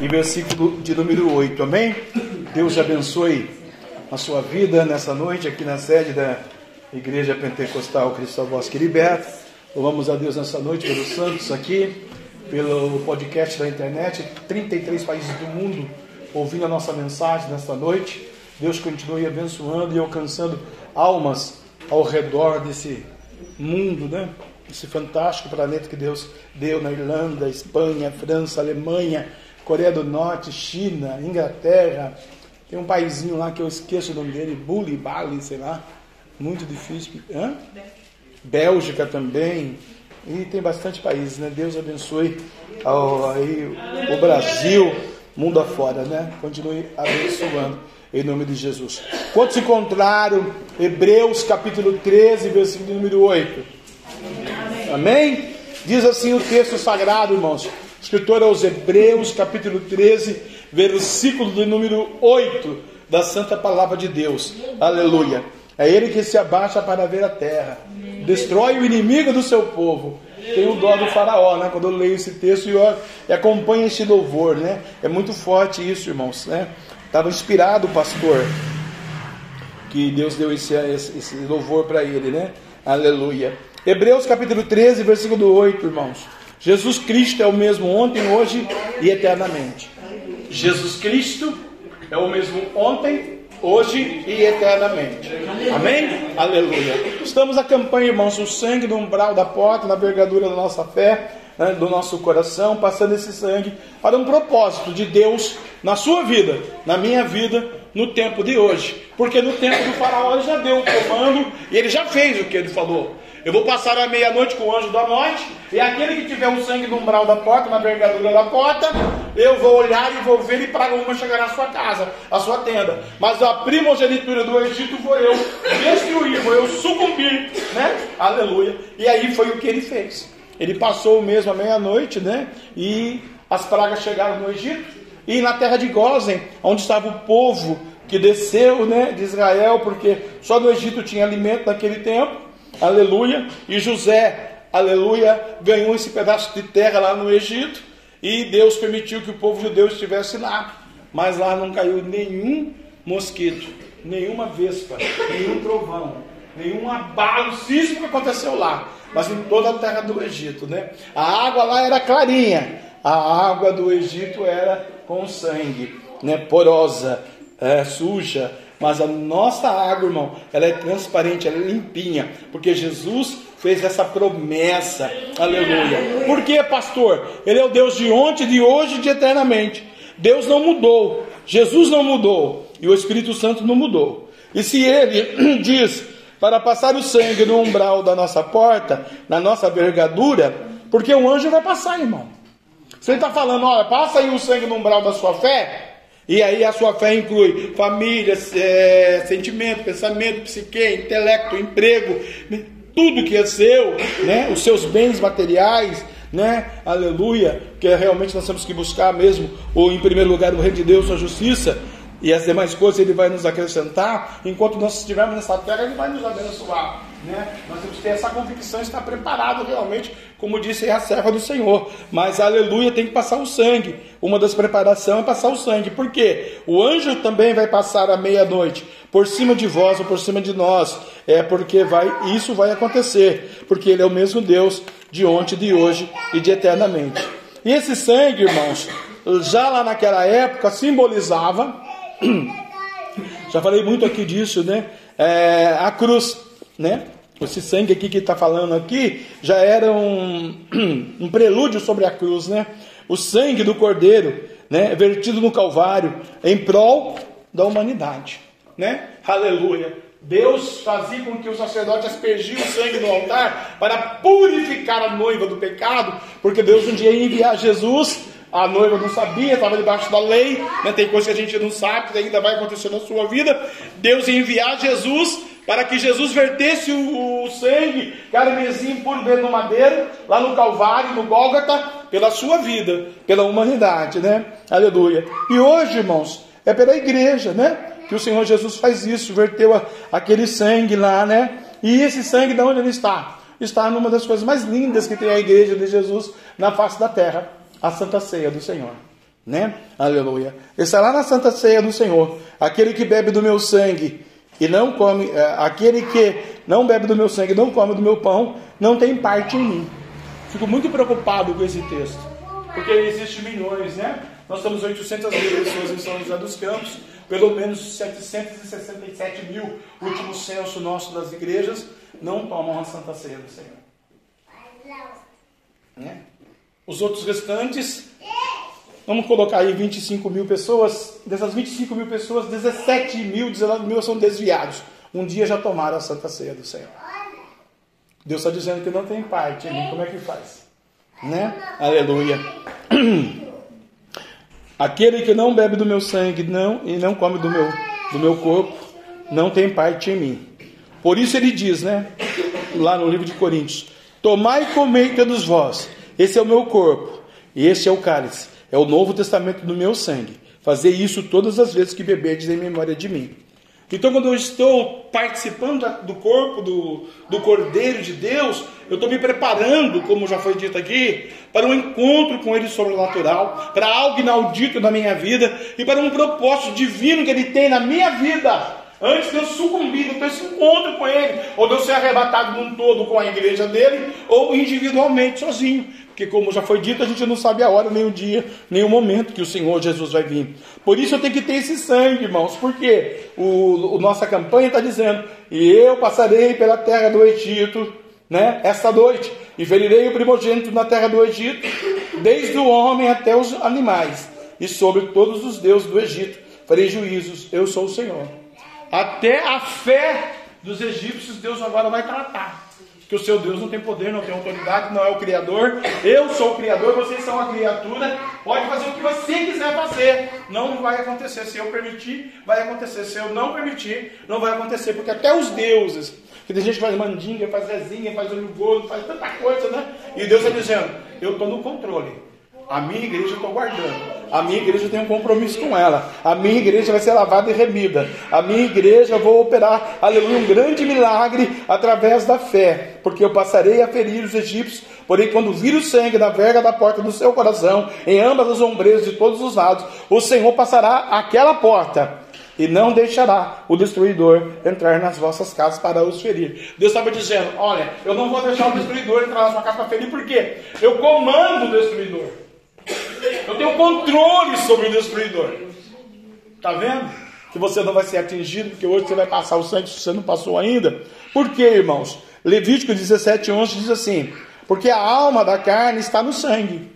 e versículo de número 8. Amém? Deus abençoe a sua vida nessa noite aqui na sede da Igreja Pentecostal Cristo Voz que Liberta. Louvamos a Deus nessa noite pelos santos aqui, pelo podcast da internet, 33 países do mundo ouvindo a nossa mensagem nesta noite. Deus continue abençoando e alcançando almas ao redor desse mundo, né? Esse fantástico planeta que Deus deu na Irlanda, Espanha, França, Alemanha, Coreia do Norte, China, Inglaterra. Tem um paísinho lá que eu esqueço o nome dele, Bully, Bali, sei lá. Muito difícil. Hã? Bélgica também. E tem bastante países, né? Deus abençoe ao, aí, o Brasil, mundo afora, né? Continue abençoando em nome de Jesus. Quantos encontraram Hebreus capítulo 13, versículo número 8? Amém? Diz assim o texto sagrado, irmãos. Escritor aos Hebreus, capítulo 13, versículo de número 8 da Santa Palavra de Deus. Aleluia. É ele que se abaixa para ver a terra, destrói o inimigo do seu povo. Tem o dó do faraó, né? Quando eu leio esse texto e, e acompanho este louvor, né? É muito forte isso, irmãos, né? Estava inspirado o pastor que Deus deu esse, esse, esse louvor para ele, né? Aleluia. Hebreus capítulo 13, versículo 8, irmãos. Jesus Cristo é o mesmo ontem, hoje e eternamente. Jesus Cristo é o mesmo ontem, hoje e eternamente. Amém? Aleluia. Estamos a campanha, irmãos, o sangue no umbral da porta, na vergadura da nossa fé, né, do nosso coração, passando esse sangue para um propósito de Deus na sua vida, na minha vida, no tempo de hoje. Porque no tempo do faraó ele já deu o comando e ele já fez o que ele falou. Eu vou passar a meia-noite com o anjo da morte, e aquele que tiver um sangue no umbral da porta, na vergadura da porta, eu vou olhar e vou ver e para uma chegar na sua casa, a sua tenda. Mas a primogenitura do Egito vou eu destruir, vou eu sucumbir, né? Aleluia. E aí foi o que ele fez. Ele passou mesmo a meia-noite, né? E as pragas chegaram no Egito, e na terra de Gozen, onde estava o povo que desceu, né, de Israel, porque só no Egito tinha alimento naquele tempo aleluia. E José, aleluia, ganhou esse pedaço de terra lá no Egito. E Deus permitiu que o povo judeu estivesse lá. Mas lá não caiu nenhum mosquito, nenhuma vespa, nenhum trovão, nenhum abalo sísmico aconteceu lá. Mas em toda a terra do Egito, né? A água lá era clarinha. A água do Egito era com sangue, né? Porosa, é, suja, mas a nossa água, irmão, ela é transparente, ela é limpinha, porque Jesus fez essa promessa. Aleluia. Por que, pastor? Ele é o Deus de ontem, de hoje e de eternamente. Deus não mudou, Jesus não mudou e o Espírito Santo não mudou. E se ele diz para passar o sangue no umbral da nossa porta, na nossa vergadura, porque o anjo vai passar, irmão. Se ele está falando, olha, passa aí o sangue no umbral da sua fé, e aí a sua fé inclui família, é, sentimento, pensamento, psique, intelecto, emprego, né? tudo que é seu, né? os seus bens materiais, né? Aleluia, que é realmente nós temos que buscar mesmo, ou em primeiro lugar o reino de Deus, a justiça, e as demais coisas ele vai nos acrescentar, enquanto nós estivermos nessa terra, ele vai nos abençoar. Né? Nós temos que ter essa convicção, estar preparado realmente, como disse a serva do Senhor. Mas aleluia, tem que passar o sangue. Uma das preparações é passar o sangue. Por quê? O anjo também vai passar à meia-noite por cima de vós ou por cima de nós. É porque vai, isso vai acontecer, porque ele é o mesmo Deus de ontem, de hoje e de eternamente. E esse sangue, irmãos, já lá naquela época simbolizava, já falei muito aqui disso, né? É, a cruz né? Esse sangue aqui que está falando aqui já era um, um prelúdio sobre a cruz, né? O sangue do Cordeiro, né? Vertido no Calvário em prol da humanidade, né? Aleluia. Deus fazia com que o sacerdote aspergia o sangue no altar para purificar a noiva do pecado, porque Deus um dia ia enviar Jesus a noiva não sabia, estava debaixo da lei, né? tem coisa que a gente não sabe, que ainda vai acontecer na sua vida. Deus ia enviar Jesus para que Jesus vertesse o, o sangue carmesim puro dentro do madeiro, lá no Calvário, no Gólgota, pela sua vida, pela humanidade, né? Aleluia. E hoje, irmãos, é pela igreja, né? Que o Senhor Jesus faz isso, verteu a, aquele sangue lá, né? E esse sangue, de onde ele está? Está numa das coisas mais lindas que tem a igreja de Jesus na face da terra, a Santa Ceia do Senhor. né? Aleluia. Está lá na Santa Ceia do Senhor. Aquele que bebe do meu sangue e não come, é, aquele que não bebe do meu sangue, não come do meu pão, não tem parte em mim. Fico muito preocupado com esse texto, porque existem milhões, né? Nós temos 800 mil pessoas em São José dos Campos, pelo menos 767 mil, último censo nosso das igrejas, não tomam a Santa Ceia do Senhor. Né? Os outros restantes, vamos colocar aí 25 mil pessoas, dessas 25 mil pessoas, 17 mil, 19 mil são desviados. Um dia já tomaram a Santa Ceia do Senhor. Deus está dizendo que não tem parte mim, como é que faz? Né? Aleluia. Aquele que não bebe do meu sangue não, e não come do meu, do meu corpo, não tem parte em mim. Por isso ele diz, né? Lá no livro de Coríntios: Tomai e comei todos vós, esse é o meu corpo, e este é o cálice, é o novo testamento do meu sangue. Fazer isso todas as vezes que beberdes em memória de mim. Então, quando eu estou participando do corpo do, do Cordeiro de Deus, eu estou me preparando, como já foi dito aqui, para um encontro com Ele sobrenatural, para algo inaudito na minha vida e para um propósito divino que Ele tem na minha vida. Antes de eu sucumbir, de eu esse encontro com Ele, ou de eu ser arrebatado num todo com a igreja dele, ou individualmente, sozinho. Porque, como já foi dito, a gente não sabe a hora, nem o dia, nem o momento que o Senhor Jesus vai vir. Por isso eu tenho que ter esse sangue, irmãos. Porque o, o nossa campanha está dizendo: E eu passarei pela terra do Egito, né? Esta noite, e ferirei o primogênito na terra do Egito, desde o homem até os animais, e sobre todos os deuses do Egito farei juízos. Eu sou o Senhor. Até a fé dos egípcios Deus agora vai tratar. Que o seu Deus não tem poder, não tem autoridade, não é o Criador. Eu sou o Criador, vocês são a criatura. Pode fazer o que você quiser fazer. Não vai acontecer. Se eu permitir, vai acontecer. Se eu não permitir, não vai acontecer. Porque até os deuses, que tem gente que faz mandinga, faz rezinha, faz olho gordo, faz tanta coisa, né? E Deus está dizendo: Eu estou no controle. A minha igreja eu estou guardando. A minha igreja tem um compromisso com ela. A minha igreja vai ser lavada e remida. A minha igreja eu vou operar, aleluia, um grande milagre através da fé. Porque eu passarei a ferir os egípcios. Porém, quando vir o sangue da verga da porta do seu coração, em ambas as ombreiras de todos os lados, o Senhor passará aquela porta e não deixará o destruidor entrar nas vossas casas para os ferir. Deus estava dizendo: Olha, eu não vou deixar o destruidor entrar na sua casa para ferir, por quê? Eu comando o destruidor. Eu tenho controle sobre o destruidor. Está vendo? Que você não vai ser atingido, porque hoje você vai passar o sangue se você não passou ainda. Por quê, irmãos? Levítico 17, 11 diz assim: Porque a alma da carne está no sangue.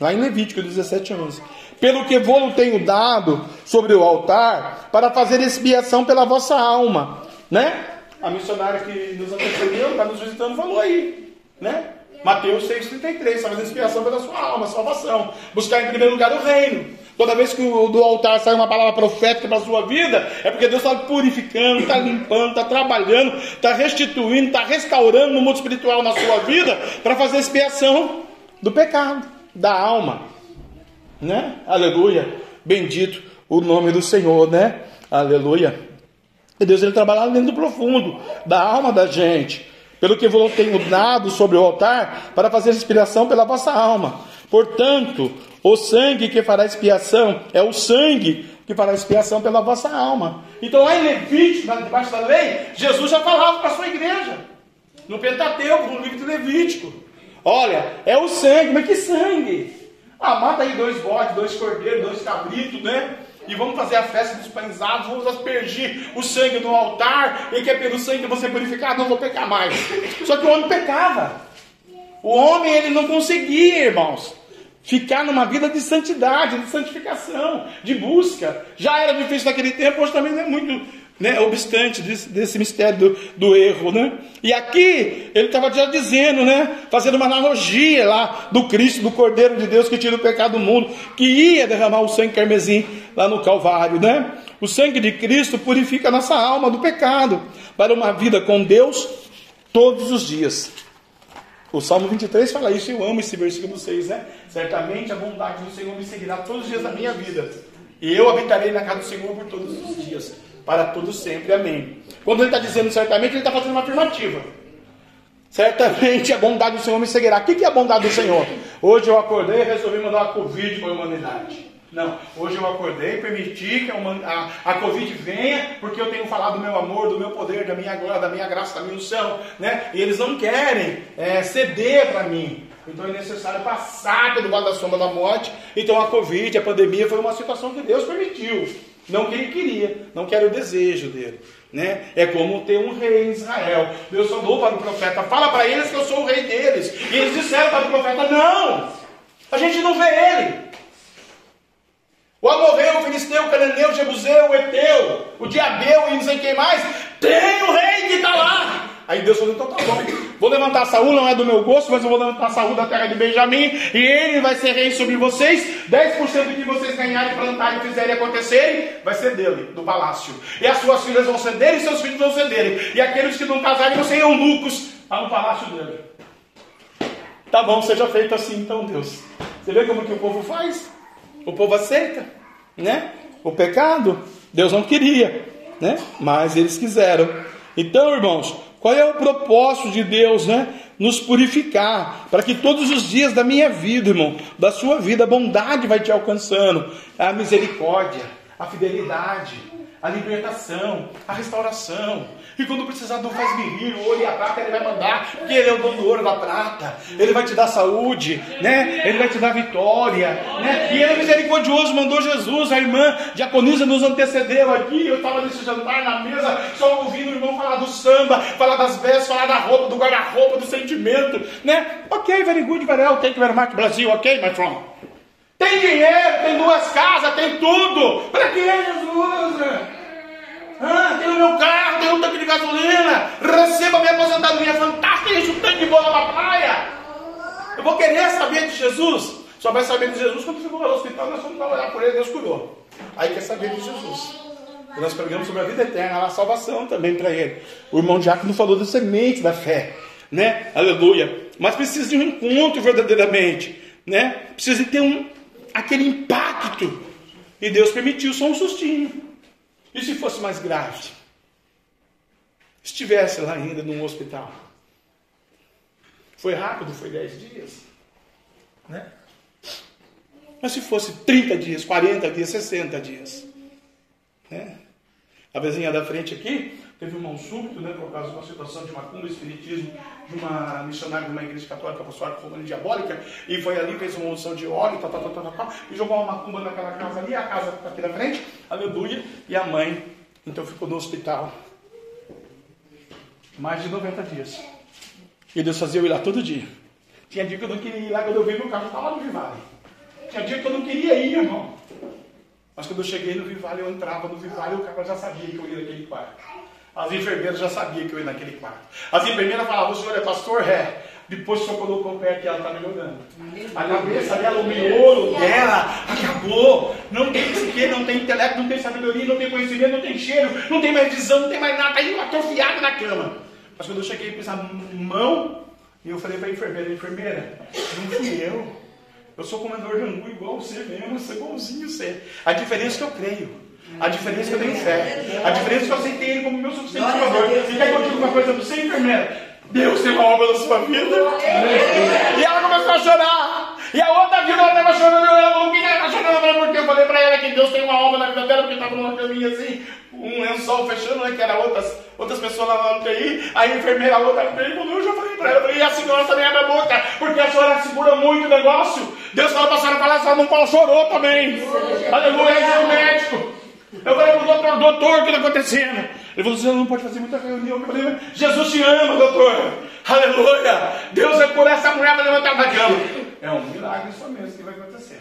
Lá em Levítico 17, 11. Pelo que vou tenho dado sobre o altar para fazer expiação pela vossa alma. Né? A missionária que nos antecedeu, está nos visitando, falou aí. Né? Mateus 6,33, fazendo expiação pela sua alma, salvação. Buscar em primeiro lugar o reino. Toda vez que do altar sai uma palavra profética para a sua vida, é porque Deus está purificando, está limpando, está trabalhando, está restituindo, está restaurando no mundo espiritual na sua vida para fazer expiação do pecado, da alma. Né? Aleluia. Bendito o nome do Senhor, né? Aleluia. E Deus ele trabalha dentro do profundo da alma da gente pelo que vos tenho dado sobre o altar, para fazer expiação pela vossa alma. Portanto, o sangue que fará expiação é o sangue que fará expiação pela vossa alma. Então, lá em Levítico, debaixo da lei, Jesus já falava para a sua igreja, no Pentateuco, no livro de Levítico: Olha, é o sangue, mas que sangue? Ah, mata aí dois bodes, dois cordeiros, dois cabritos, né? E vamos fazer a festa dos pães vamos aspergir o sangue no altar, e que é pelo sangue você purificar, não vou pecar mais. Só que o homem pecava. O homem ele não conseguia, irmãos, ficar numa vida de santidade, de santificação, de busca. Já era difícil naquele tempo, hoje também não é muito né, obstante desse, desse mistério do, do, erro, né? E aqui ele estava já dizendo, né, fazendo uma analogia lá do Cristo, do Cordeiro de Deus que tira o pecado do mundo, que ia derramar o sangue carmesim lá no Calvário, né? O sangue de Cristo purifica a nossa alma do pecado para uma vida com Deus todos os dias. O Salmo 23 fala isso, eu amo esse versículo 6, né? Certamente a bondade do Senhor me seguirá todos os dias da minha vida. E eu habitarei na casa do Senhor por todos os dias para todo sempre. Amém. Quando ele está dizendo certamente, ele está fazendo uma afirmativa. Certamente a bondade do Senhor me seguirá. O que é a bondade do Senhor? Hoje eu acordei e resolvi mandar uma Covid para a humanidade. Não, hoje eu acordei permiti que a, a, Covid venha, porque eu tenho falado do meu amor, do meu poder, da minha glória, da minha graça, da minha unção, né? E eles não querem é, ceder para mim. Então é necessário passar pelo vale da sombra da morte. Então a Covid, a pandemia, foi uma situação que Deus permitiu. Não que ele queria, não que era o desejo dele. Né? É como ter um rei em Israel. Deus falou para o profeta: fala para eles que eu sou o rei deles. E eles disseram para o profeta: não, a gente não vê ele. O amorreu, o filisteu, o cananeu, o jebuseu, o eteu, o diabeu e não sei quem mais. Tem o rei que está lá. Aí Deus falou: então tá bom. Vou levantar Saúl, não é do meu gosto, mas eu vou levantar Saúl da terra de Benjamim, e ele vai ser rei sobre vocês. 10% do que vocês ganharem, plantarem, fizerem acontecerem, vai ser dele, do palácio. E as suas filhas vão ser dele, e seus filhos vão ser dele. E aqueles que não casarem vão ser eunucos lá no palácio dele. Tá bom, seja feito assim então, Deus. Você vê como que o povo faz? O povo aceita, né? O pecado, Deus não queria, né? Mas eles quiseram. Então, irmãos, qual é o propósito de Deus, né? Nos purificar, para que todos os dias da minha vida, irmão, da sua vida, a bondade vai te alcançando, a misericórdia, a fidelidade, a libertação, a restauração. E quando precisar do faz rir, o ouro e a prata ele vai mandar, porque ele é o dono do ouro da prata. Ele vai te dar saúde, né? Ele vai te dar vitória, né? E ele é misericordioso, mandou Jesus, a irmã Diaconisa nos antecedeu aqui. Eu estava nesse jantar na mesa, só ouvindo o irmão falar do samba, falar das vestes, falar da roupa, do guarda-roupa, do sentimento, né? Ok, very good, very well, thank you very much, Brasil, ok, my friend. Tem dinheiro, tem duas casas, tem tudo. Para que Jesus? Ah, tem o meu carro, tem um tanque de gasolina. Receba minha aposentadoria fantástica, enche um tanque de bola para praia. Eu vou querer saber de Jesus. Só vai saber de Jesus quando você for ao hospital, nós vamos trabalhar por ele, Deus curou. Aí quer saber de Jesus. E nós pregamos sobre a vida eterna, a salvação também para ele. O irmão Diácono falou da semente da fé, né? Aleluia. Mas precisa de um encontro verdadeiramente, né? Precisa de ter um, aquele impacto. E Deus permitiu só um sustinho. E se fosse mais grave? Estivesse lá ainda num hospital. Foi rápido, foi 10 dias. Né? Mas se fosse 30 dias, 40 dias, 60 dias. Né? A vizinha da frente aqui teve um mal súbito, né, por causa de uma situação de macumba, espiritismo, de uma missionária de uma igreja católica apostólica romana diabólica, e foi ali, fez uma unção de óleo, tal, tal, tal, tal, tal, e jogou uma macumba naquela casa ali, a casa aqui na frente, aleluia, e a mãe, então ficou no hospital mais de 90 dias. E Deus fazia eu ir lá todo dia. Tinha dia que eu não queria ir lá, quando eu vi meu carro estava lá no Vivale. Tinha dia que eu não queria ir, irmão. Mas quando eu cheguei no Vivale, eu entrava no Vivale o cara já sabia que eu ia naquele quarto. As enfermeiras já sabiam que eu ia naquele quarto. As enfermeiras falavam, o senhor é pastor? É. Depois o senhor colocou o pé aqui, ela está melhorando. A cabeça dela, o miolo dela, acabou. Não tem psique, não tem intelecto, não tem sabedoria, não tem conhecimento, não tem cheiro, não tem mais visão, não tem mais nada. Está atrofiado na cama. Mas quando eu cheguei, pus a mão e eu falei para a enfermeira, enfermeira, não fui eu. Eu sou comedor de angu igual você mesmo, eu sou igualzinho você. A diferença é que eu creio. A diferença é que eu tenho fé. A diferença é que eu aceitei Ele como meu suficiente salvador. E que eu diga uma coisa para você, enfermeira? Deus tem uma obra na sua vida. E ela começou a chorar. E a outra viu ela estava chorando. Ela O que ela está chorando? Porque eu falei para ela que Deus tem uma obra na vida dela, porque estava numa caminha assim, um lençol fechando, né, que era outras, outras pessoas lá no TI. Aí a enfermeira, a outra Eu já falei para ela. E a senhora também abre a boca, porque a senhora segura muito o negócio. Deus falou para a senhora falar, a senhora não chorou também. Aleluia, é o médico. Eu falei para o doutor, doutor, o que está acontecendo? Ele falou, você não pode fazer muita reunião. Eu falei, Jesus te ama, doutor. Aleluia. Deus vai por essa mulher para levantar da cama. É um milagre só mesmo que vai acontecer.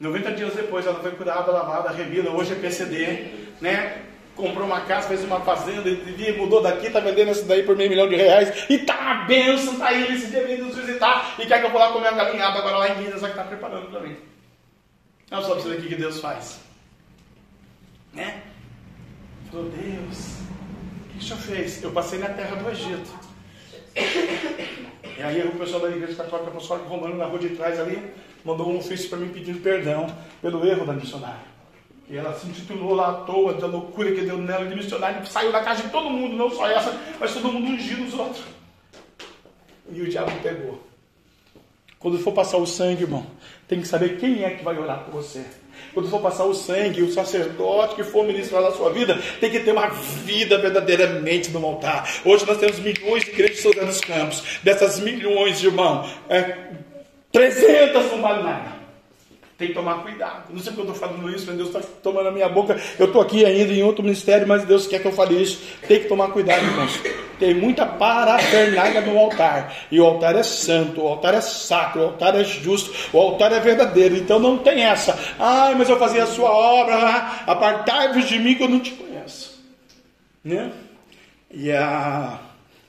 90 dias depois ela foi curada, lavada, revida, hoje é PCD, né? Comprou uma casa, fez uma fazenda, mudou daqui, tá vendendo isso daí por meio milhão de reais, e tá uma benção, tá aí, esse dia nos visitar, e quer que eu vou lá comer uma galinhada agora lá em Minas, que tá preparando para mim. Olha só para ver o que Deus faz. Né? Falou, Deus, o que o senhor fez? Eu passei na terra do Egito. E aí o pessoal da igreja católica apostólica romana na rua de trás ali mandou um ofício para mim pedindo perdão pelo erro da missionária. E ela se intitulou lá à toa da loucura que deu nela de missionária, saiu da casa de todo mundo, não só essa, mas todo mundo ungindo os outros. E o diabo pegou. Quando for passar o sangue, irmão, tem que saber quem é que vai orar por você. Quando for passar o sangue, o sacerdote que for ministrar na sua vida, tem que ter uma vida verdadeiramente no altar. Hoje nós temos milhões de crentes nos campos. Dessas milhões, irmão, é, 300 não vale nada. Tem que tomar cuidado. Não sei porque eu estou falando isso, mas Deus está tomando a minha boca. Eu estou aqui ainda em outro ministério, mas Deus quer que eu fale isso. Tem que tomar cuidado, irmãos. Tem muita parafernália no altar. E o altar é santo, o altar é sacro, o altar é justo, o altar é verdadeiro. Então não tem essa. Ai, mas eu fazia a sua obra. Apartai-vos de mim que eu não te conheço. Né? E a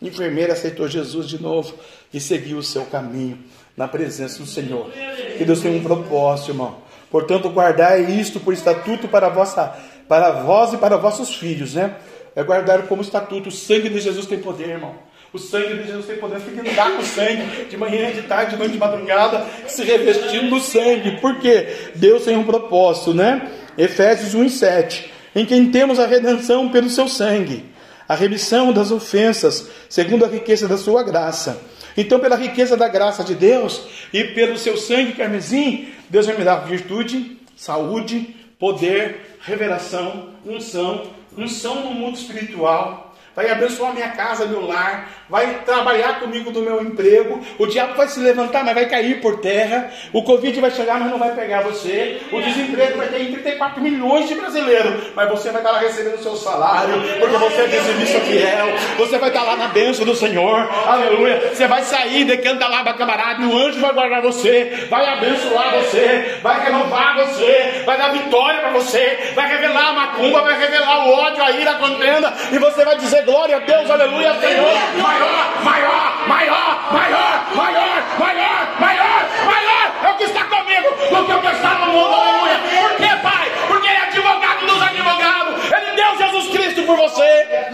enfermeira aceitou Jesus de novo e seguiu o seu caminho na presença do Senhor. Que Deus tem um propósito, irmão. Portanto, guardar isto por estatuto para, vossa, para vós e para vossos filhos, né? É guardar como estatuto. O sangue de Jesus tem poder, irmão. O sangue de Jesus tem poder. Fique andar com o sangue de manhã, de tarde, de noite, de madrugada, se revestindo do sangue. Por quê? Deus tem um propósito, né? Efésios 1 7. Em quem temos a redenção pelo seu sangue, a remissão das ofensas, segundo a riqueza da sua graça então, pela riqueza da graça de Deus e pelo seu sangue carmesim, Deus vai me dar virtude, saúde, poder, revelação, unção, unção no mundo espiritual, vai abençoar minha casa, meu lar, vai trabalhar comigo no meu emprego. O diabo vai se levantar, mas vai cair por terra. O Covid vai chegar, mas não vai pegar você. O desemprego vai ter em 34 milhões de brasileiros, mas você vai estar lá recebendo o seu salário, porque você é dizimista fiel. Você vai estar lá na bênção do Senhor. Aleluia. Você vai sair, decanta lá, camarada, e o anjo vai guardar você, vai abençoar você, vai renovar você, vai dar vitória para você, vai revelar a macumba, vai revelar o ódio, a ira, a contenda, e você vai dizer glória a Deus, aleluia, Senhor. Maior, maior, maior, maior, maior, maior, maior, maior é o que está comigo do que o que está no mundo, aleluia. Por quê, Pai? Porque Ele é advogado dos advogados. Ele deu Jesus Cristo por você.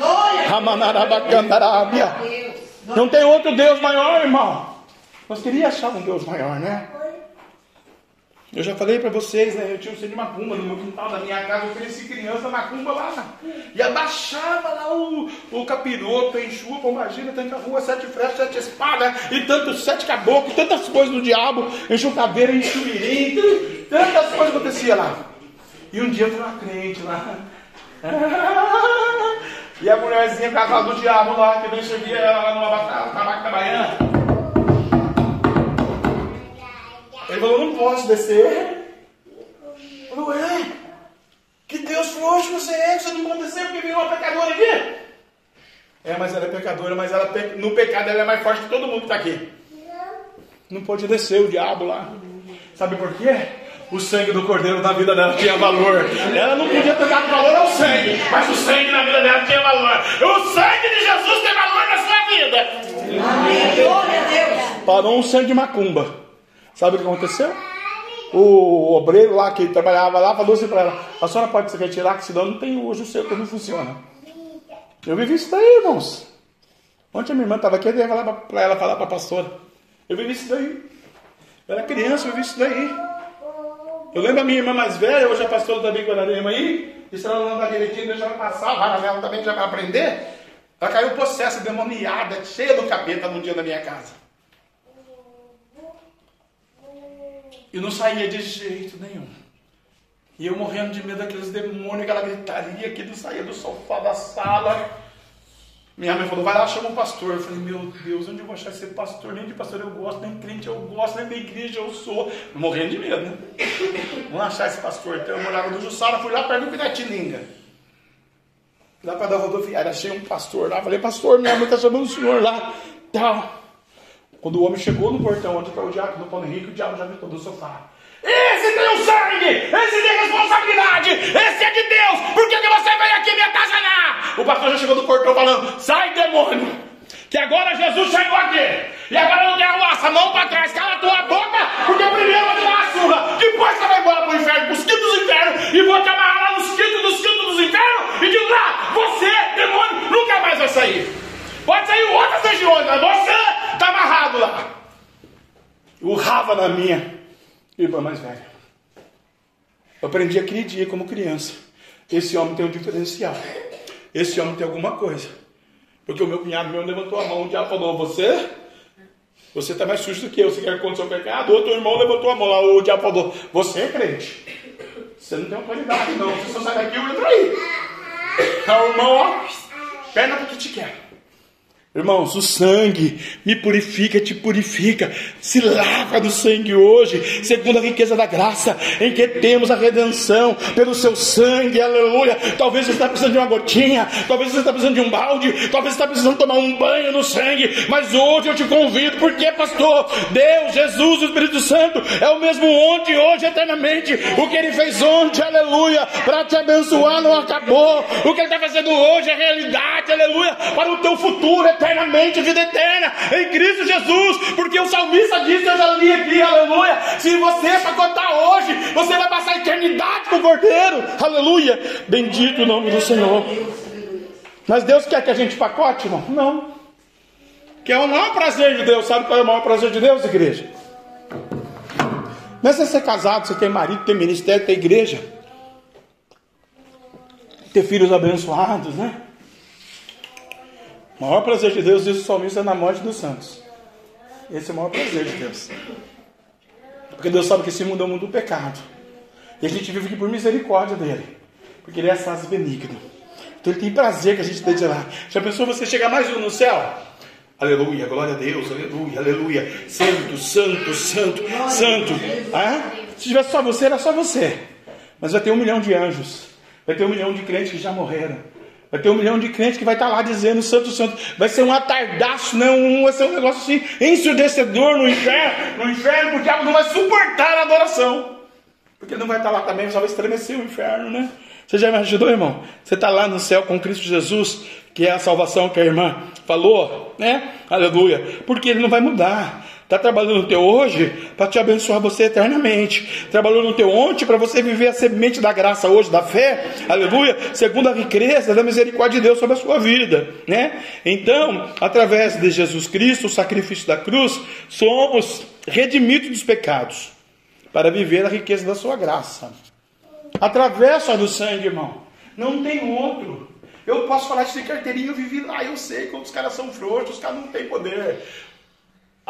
Não tem outro Deus maior, irmão. Nós queríamos achar um Deus maior, né? Eu já falei para vocês, né? Eu tinha um centro de macumba no meu quintal da minha casa, eu ofereci criança macumba lá. E abaixava lá o, o capiroto, enxupa, imagina, tanta rua, sete flechas, sete espadas, e tantos sete caboclos, tantas coisas do diabo, enxucadeira, enxumirim, tantas coisas aconteciam lá. E um dia eu fui uma crente lá. E a mulherzinha casada do diabo lá, que nem servia ela lá no tabaco da Baiana. Ele falou, não posso descer. Falou, é? Que Deus frouxo você é, que você não pode descer porque virou uma pecadora aqui. É, mas ela é pecadora, mas ela, no pecado ela é mais forte que todo mundo que está aqui. Não pode descer o diabo lá. Sabe por quê? O sangue do cordeiro na vida dela tinha valor. Ela não podia dado valor ao sangue, mas o sangue na vida dela tinha valor. O sangue de Jesus tem valor na sua vida. Amém. Glória a Deus. Parou um sangue de macumba. Sabe o que aconteceu? O obreiro lá que trabalhava lá falou assim para ela: A senhora pode se retirar, que senão não tem hoje o seu como funciona. Eu vivi isso daí, irmãos. Ontem a minha irmã estava aqui, eu ia falar para ela falar para a pastora. Eu vivi isso daí. Eu era criança, eu vivi isso daí. Eu lembro a minha irmã mais velha, hoje a pastora da Bicorarema aí, e se ela não andar direitinho, já vai passar, vai também, já vai aprender. Ela caiu processo demoniada, cheia do capeta no dia da minha casa. E não saía de jeito nenhum. E eu morrendo de medo daqueles demônios, aquela gritaria que não saía do sofá da sala. Minha mãe falou, vai lá, chama o pastor. Eu falei, meu Deus, onde eu vou achar esse pastor? Nem de pastor eu gosto, nem crente eu gosto, nem da igreja eu sou. Morrendo de medo, né? Vamos achar esse pastor. Então eu morava no Jussara, fui lá perto do Piratininga. Lá para da rodoviária, achei um pastor lá. Falei, pastor, minha mãe está chamando o senhor lá. Tal. Quando o homem chegou no portão onde está o diácono Paulo Henrique, o diabo já gritou do sofá. Esse tem o sangue! Esse tem responsabilidade! Esse é de Deus! Por que, que você veio aqui me atazanar? O pastor já chegou no portão falando: sai demônio! Que agora Jesus chegou aqui! E agora não tem arruaça, mão para trás, cala a tua boca, porque primeiro eu vou te dar a surra, depois você vai embora pro inferno, pros quintos dos infernos, e vou te amarrar lá nos quintos dos quintos dos infernos, e de lá, você, demônio, nunca mais vai sair. Pode sair outras regiões, mas você está amarrado lá. Urrava na minha irmã mais velha. Eu aprendi aquele dia como criança. Esse homem tem um diferencial. Esse homem tem alguma coisa. Porque o meu cunhado meu levantou a mão, o diabo falou: Você Você está mais sujo do que eu, você quer contra o seu pecado. Outro irmão levantou a mão lá, o diabo falou: Você é crente. Você não tem autoridade, não. Você sai daqui, eu entro aí. Aí o irmão, ó, perna porque te quer. Irmãos, o sangue me purifica, te purifica, se lava do sangue hoje, segundo a riqueza da graça, em que temos a redenção pelo seu sangue, aleluia. Talvez você está precisando de uma gotinha, talvez você está precisando de um balde, talvez você está precisando tomar um banho no sangue, mas hoje eu te convido, porque, pastor, Deus, Jesus, o Espírito Santo é o mesmo ontem, hoje, eternamente. O que ele fez ontem, aleluia, para te abençoar não acabou, o que ele está fazendo hoje é realidade, aleluia, para o teu futuro eternamente, vida eterna em Cristo Jesus, porque o salmista disse, eu já li aqui, aleluia. Se você pacotar hoje, você vai passar a eternidade com o Cordeiro, aleluia. Bendito o nome do Senhor. Mas Deus quer que a gente pacote, irmão? Não. Que é o maior prazer de Deus, sabe qual é o maior prazer de Deus, igreja? Não é ser casado, você ter marido, ter ministério, ter igreja, ter filhos abençoados, né? O maior prazer de Deus, diz o salmista, é na morte dos santos. Esse é o maior prazer de Deus. Porque Deus sabe que esse mundo é o mundo do pecado. E a gente vive aqui por misericórdia dele. Porque ele é assaz benigno. Então ele tem prazer que a gente esteja lá. Já pensou você chegar mais um no céu? Aleluia, glória a Deus, aleluia, aleluia. Santo, santo, santo, santo. Ah? Se tivesse só você, era só você. Mas vai ter um milhão de anjos. Vai ter um milhão de crentes que já morreram. Vai ter um milhão de crentes que vai estar lá dizendo Santo, Santo. Vai ser um atardaço, né? um, vai ser um negócio assim, ensurdecedor no inferno. No inferno, o diabo não vai suportar a adoração. Porque não vai estar lá também, só vai estremecer o inferno, né? Você já imaginou, irmão? Você está lá no céu com Cristo Jesus, que é a salvação que a irmã falou, né? Aleluia. Porque ele não vai mudar. Está trabalhando no teu hoje para te abençoar você eternamente. Trabalhou no teu ontem para você viver a semente da graça hoje, da fé, aleluia, segundo a riqueza da misericórdia de Deus sobre a sua vida, né? Então, através de Jesus Cristo, o sacrifício da cruz, somos redimidos dos pecados para viver a riqueza da sua graça. Através do sangue, irmão. Não tem outro. Eu posso falar de carteirinha, eu vivi lá, eu sei que os caras são frouxos, os caras não têm poder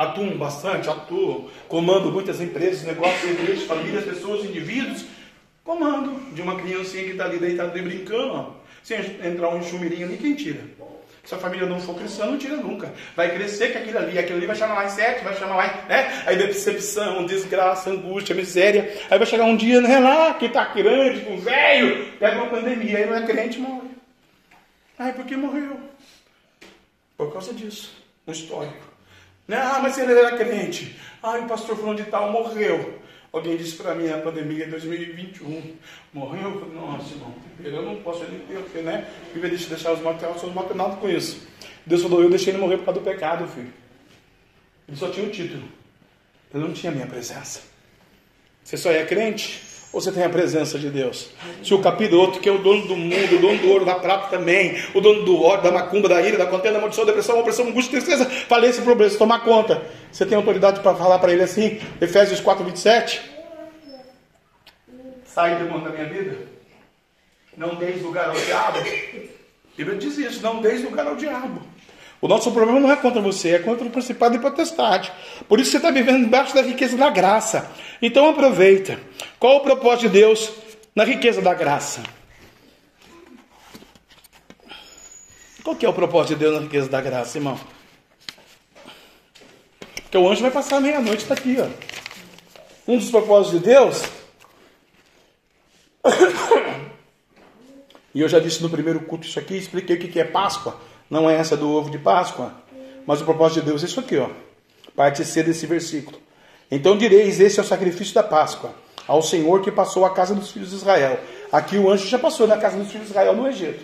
atuam bastante, atuam, comando muitas empresas, negócios, igrejas, famílias, pessoas, indivíduos. Comando de uma criancinha que está ali deitada e brincando, ó. se entrar um chumirinho ali, quem tira? Se a família não for cristã, não tira nunca. Vai crescer com aquilo ali, aquilo ali vai chamar mais sete, vai chamar mais, né? Aí decepção, desgraça, angústia, miséria. Aí vai chegar um dia, né, lá, que está grande, com velho, pega uma pandemia, aí não é crente, morre. Aí por que morreu? Por causa disso, um histórico. Né? Ah, mas ele era crente. Ah, o pastor falando de tal morreu. Alguém disse para mim, a pandemia de 2021, morreu? Eu nossa, irmão, eu não posso porque, né? Viver deixa deixar os mortos, eu sou nada com isso. Deus falou, eu deixei ele morrer por causa do pecado, filho. Ele só tinha o um título. Ele não tinha a minha presença. Você só é crente você tem a presença de Deus? Se o capiroto, que é o dono do mundo, o dono do ouro, da prata também, o dono do ódio, da macumba, da ira, da contenda, da maldição, da depressão, opressão, angústia, tristeza, falência, problema, tomar conta. Você tem autoridade para falar para ele assim, Efésios 4, 27? Sai, demônio, da minha vida. Não deis lugar ao diabo. A Bíblia diz isso, não deis lugar ao diabo. O nosso problema não é contra você, é contra o principado e potestade. Por isso você está vivendo debaixo da riqueza da graça. Então aproveita. Qual o propósito de Deus na riqueza da graça? Qual que é o propósito de Deus na riqueza da graça, irmão? Porque o anjo vai passar meia-noite, está aqui, ó. Um dos propósitos de Deus. e eu já disse no primeiro culto isso aqui, expliquei o que é Páscoa não é essa do ovo de Páscoa, mas o propósito de Deus é isso aqui, ó. Parte C desse versículo. Então direis: Esse é o sacrifício da Páscoa, ao Senhor que passou a casa dos filhos de Israel. Aqui o anjo já passou na casa dos filhos de Israel no Egito.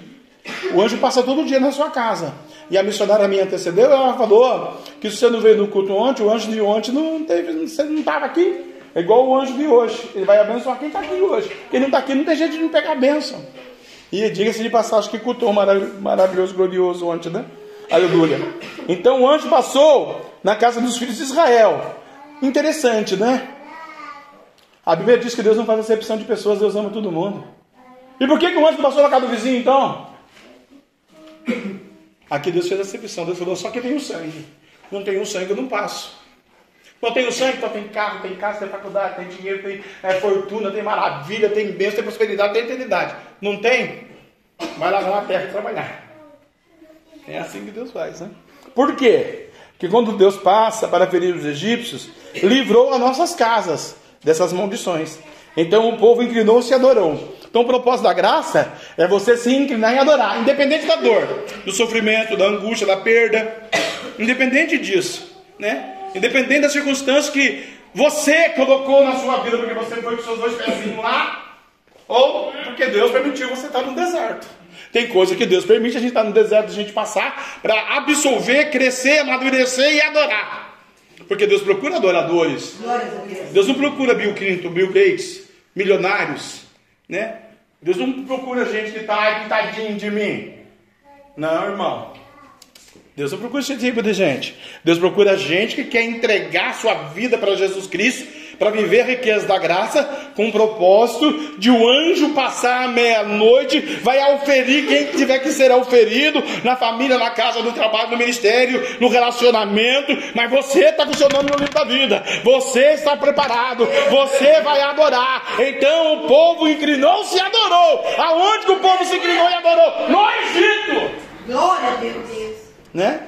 O anjo passa todo dia na sua casa. E a missionária me antecedeu, ela falou que se você não veio no culto ontem, o anjo de ontem não teve, você não estava aqui. É igual o anjo de hoje. Ele vai abençoar quem está aqui hoje. Quem não está aqui não tem jeito de não pegar a bênção. E diga-se de passagem que cultou maravilhoso, glorioso ontem, né? Aleluia. Então o anjo passou na casa dos filhos de Israel. Interessante, né? A Bíblia diz que Deus não faz acepção de pessoas, Deus ama todo mundo. E por que, que o anjo passou na casa do vizinho então? Aqui Deus fez acepção. Deus falou: só que tem o sangue. Não tem o sangue, eu não passo. Então tem o sangue, então tem carro, tem casa, tem faculdade, tem dinheiro, tem é, fortuna, tem maravilha, tem bênção, tem prosperidade, tem eternidade. Não tem? Vai lá na terra trabalhar. É assim que Deus faz, né? Por quê? Porque quando Deus passa para ferir os egípcios, livrou as nossas casas dessas maldições. Então o povo inclinou-se e adorou. Então o propósito da graça é você se inclinar e adorar, independente da dor, do sofrimento, da angústia, da perda, independente disso, né? Independente das circunstâncias que você colocou na sua vida, porque você foi com seus dois pezinhos lá, ou porque Deus permitiu você estar no deserto. Tem coisa que Deus permite a gente estar no deserto, a gente passar para absolver, crescer, amadurecer e adorar. Porque Deus procura adoradores. Deus não procura Bill Clinton, Bill Gates, milionários, né? Deus não procura gente que está tadinho de mim. Não, irmão. Deus não procura esse tipo de gente. Deus procura gente que quer entregar sua vida para Jesus Cristo, para viver a riqueza da graça, com o propósito de o um anjo passar a meia-noite, vai auferir quem tiver que ser auferido, na família, na casa, no trabalho, no ministério, no relacionamento, mas você está funcionando no livro da vida, você está preparado, você vai adorar. Então o povo inclinou-se e adorou. Aonde que o povo se inclinou e adorou? No Egito! Glória a Deus né?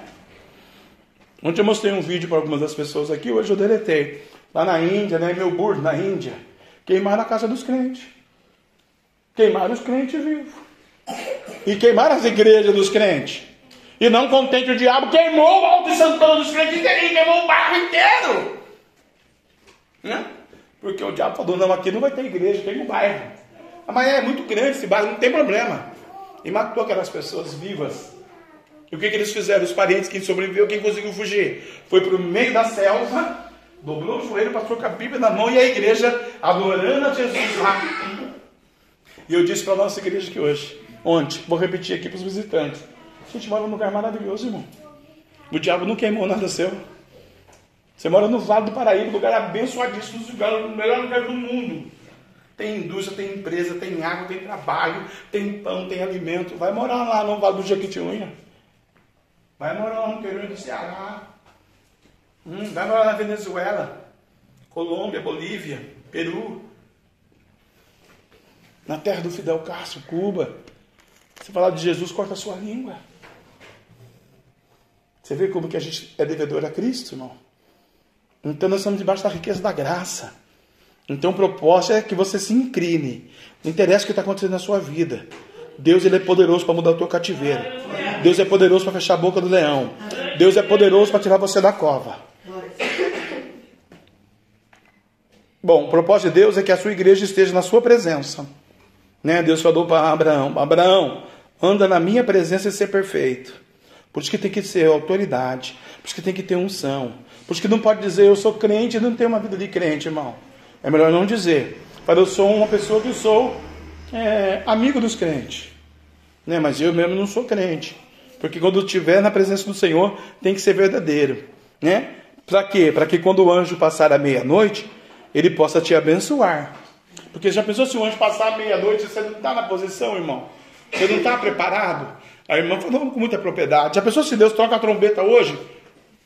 Ontem eu mostrei um vídeo para algumas das pessoas aqui, hoje eu deletei. Lá na Índia, né? Meu burro, na Índia. Queimaram a casa dos crentes. Queimaram os crentes vivos. E queimaram as igrejas dos crentes. E não contente o diabo, queimou o alto santana dos crentes inteirinho, queimou o bairro inteiro. Né? Porque o diabo falou, não, aqui não vai ter igreja, tem um bairro. Mas é muito grande esse bairro, não tem problema. E matou aquelas pessoas vivas e o que, que eles fizeram? Os parentes, quem sobreviveu, quem conseguiu fugir? Foi para o meio da selva, dobrou o joelho, passou com a Bíblia na mão e a igreja adorando a Jesus lá. E eu disse para a nossa igreja que hoje, ontem, vou repetir aqui para os visitantes: a gente mora num lugar maravilhoso, irmão. O diabo não queimou nada seu. Você mora no Vale do Paraíba, lugar abençoadíssimo, o melhor lugar do mundo. Tem indústria, tem empresa, tem água, tem trabalho, tem pão, tem alimento. Vai morar lá no Vale do Jequitinhonha. Vai morar no interior do Ceará. Hum, vai morar na Venezuela, Colômbia, Bolívia, Peru. Na terra do Fidel Castro, Cuba. Você falar de Jesus, corta a sua língua. Você vê como que a gente é devedor a Cristo, irmão? Então nós estamos debaixo da riqueza da graça. Então o propósito é que você se incline. Não interessa o que está acontecendo na sua vida. Deus ele é poderoso para mudar o teu cativeiro. Deus é poderoso para fechar a boca do leão. Deus é poderoso para tirar você da cova. Bom, o propósito de Deus é que a sua igreja esteja na sua presença. Né? Deus falou para Abraão: Abraão, anda na minha presença e ser perfeito. Por isso que tem que ser autoridade. Por isso que tem que ter unção. Por isso que não pode dizer eu sou crente e não tenho uma vida de crente, irmão. É melhor não dizer. Para eu sou uma pessoa que sou é, amigo dos crentes. Né? Mas eu mesmo não sou crente. Porque quando estiver na presença do Senhor, tem que ser verdadeiro. Né? Para quê? Para que quando o anjo passar a meia-noite, ele possa te abençoar. Porque já pensou se o anjo passar a meia-noite você não está na posição, irmão? Você não está preparado? A irmã falou com muita propriedade. Já pensou se Deus toca a trombeta hoje?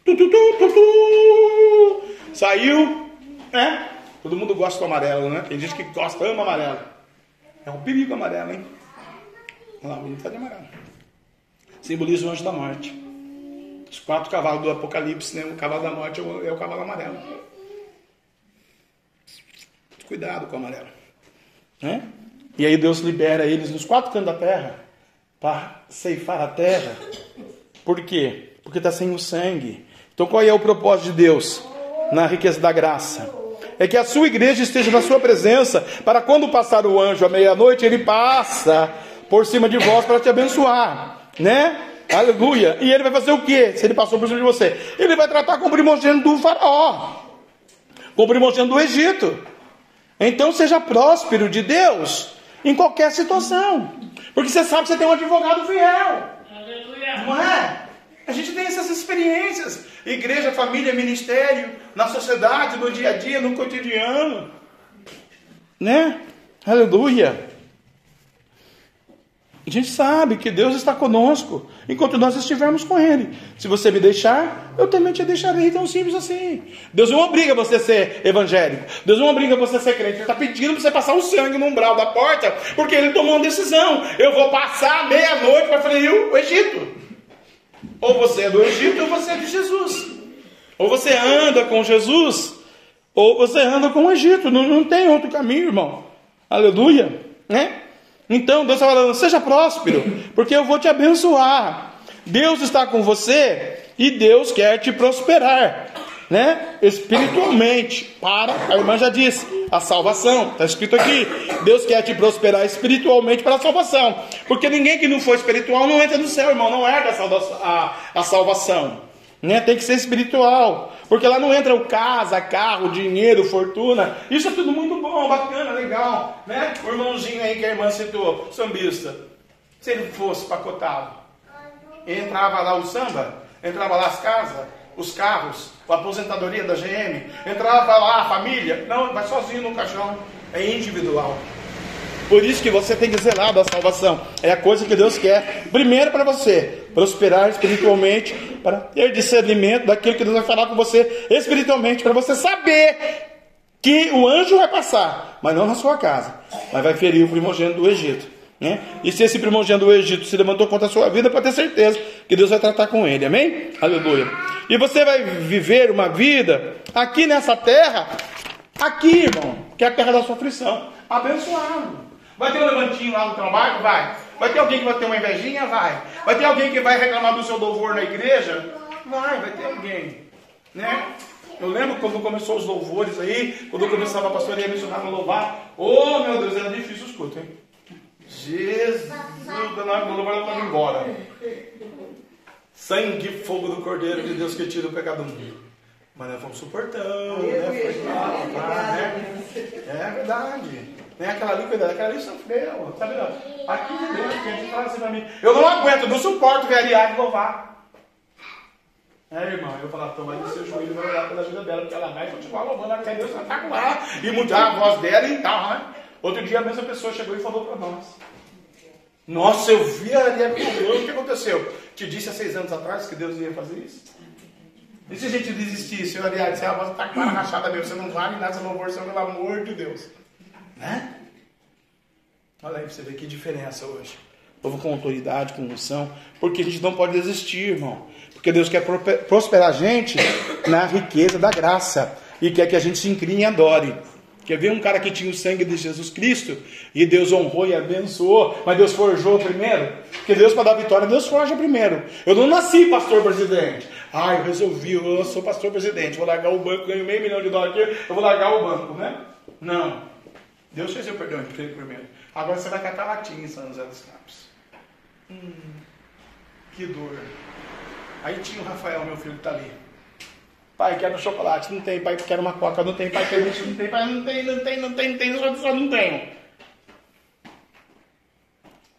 Tu, tu, tu, Saiu, né? Todo mundo gosta do amarelo, né? Tem gente que gosta, ama amarelo. É um perigo amarelo, hein? Olha lá, o menino está de amarelo. Simboliza o anjo da morte. Os quatro cavalos do Apocalipse, né? O cavalo da morte é o, é o cavalo amarelo. Cuidado com o amarelo. Né? E aí Deus libera eles nos quatro cantos da terra para ceifar a terra. Por quê? Porque está sem o sangue. Então qual é o propósito de Deus na riqueza da graça? é que a sua igreja esteja na sua presença, para quando passar o anjo à meia-noite, ele passa por cima de vós para te abençoar, né? Aleluia. E ele vai fazer o que? Se ele passou por cima de você, ele vai tratar com o primogênito do faraó, com o primogênito do Egito. Então seja próspero de Deus em qualquer situação, porque você sabe que você tem um advogado fiel. Aleluia. Não é? A gente tem essas experiências. Igreja, família, ministério, na sociedade, no dia a dia, no cotidiano. Né? Aleluia. A gente sabe que Deus está conosco enquanto nós estivermos com Ele. Se você me deixar, eu também te deixarei. Tão simples assim. Deus não obriga você a ser evangélico. Deus não obriga você a ser crente. Ele está pedindo para você passar o sangue no umbral da porta, porque Ele tomou uma decisão. Eu vou passar meia-noite para ferir o Egito. Ou você é do Egito ou você é de Jesus. Ou você anda com Jesus, ou você anda com o Egito. Não, não tem outro caminho, irmão. Aleluia. Né? Então Deus está falando: seja próspero, porque eu vou te abençoar. Deus está com você e Deus quer te prosperar, né? Espiritualmente, para, a irmã já disse, a salvação, está escrito aqui: Deus quer te prosperar espiritualmente para a salvação, porque ninguém que não for espiritual não entra no céu, irmão, não é a, a salvação. Né? Tem que ser espiritual. Porque lá não entra o casa, carro, dinheiro, fortuna. Isso é tudo muito bom, bacana, legal. Né? O irmãozinho aí que a irmã citou, sambista. Se ele fosse pacotado, entrava lá o samba, entrava lá as casas, os carros, a aposentadoria da GM, entrava lá a família. Não, vai sozinho no caixão. É individual. Por isso que você tem que zelar da salvação. É a coisa que Deus quer. Primeiro para você, prosperar espiritualmente, para ter discernimento daquilo que Deus vai falar com você espiritualmente, para você saber que o anjo vai passar, mas não na sua casa, mas vai ferir o primogênito do Egito. Né? E se esse primogênito do Egito se levantou contra a sua vida, pode ter certeza que Deus vai tratar com ele. Amém? Aleluia. E você vai viver uma vida aqui nessa terra, aqui, irmão, que é a terra da sua aflição, abençoado. Vai ter um levantinho lá no trabalho? Vai. Vai ter alguém que vai ter uma invejinha? Vai. Vai ter alguém que vai reclamar do seu louvor na igreja? Vai, vai ter alguém. Né? Eu lembro quando começou os louvores aí, quando eu começava a pastorear missionário a louvar. Oh meu Deus, era difícil os cultos, hein? Jesus, o louvor estava embora. Sangue e fogo do Cordeiro de Deus que tira o pecado do mundo. Mas nós fomos suportando, né? Foi lá, né? É verdade. Nem aquela ali, cuidado, aquela ali sofreu, sabe não? Aqui de dentro, que a gente fala assim pra mim, eu não aguento, não suporto ver a Ariadne louvar. É, irmão, eu falo, então vai descer o joelho vai orar pela vida dela, porque ela vai continuar louvando até Deus com ela e mudar a voz dela e tal, né? Outro dia a mesma pessoa chegou e falou para nós. Nossa, eu vi a Ariadne louvando, o que aconteceu? Te disse há seis anos atrás que Deus ia fazer isso? E se a gente desistisse, eu, Ariadne, se a voz está com rachada mesmo, você não vale nada, louvor, pelo amor de Deus. Né? Olha aí pra você ver que diferença hoje. Povo com autoridade, com unção. Porque a gente não pode desistir, irmão. Porque Deus quer prosperar a gente na riqueza da graça. E quer que a gente se incline e adore. Quer ver um cara que tinha o sangue de Jesus Cristo e Deus honrou e abençoou, mas Deus forjou primeiro? Porque Deus, para dar vitória, Deus forja primeiro. Eu não nasci pastor presidente. Ah, eu resolvi, eu sou pastor presidente, vou largar o banco, ganho meio milhão de dólares aqui, eu vou largar o banco, né? Não. Deus fez eu perdão de primeiro. Agora você vai catar latinha em São José dos Campos. Hum, que dor. Aí tinha o Rafael, meu filho, que está ali. Pai, quero chocolate. Não tem. Pai, quero uma coca. Não tem. Pai, quero isso. Não tem. Pai, não tem, não tem, não tem, não tem. Não, só não tenho.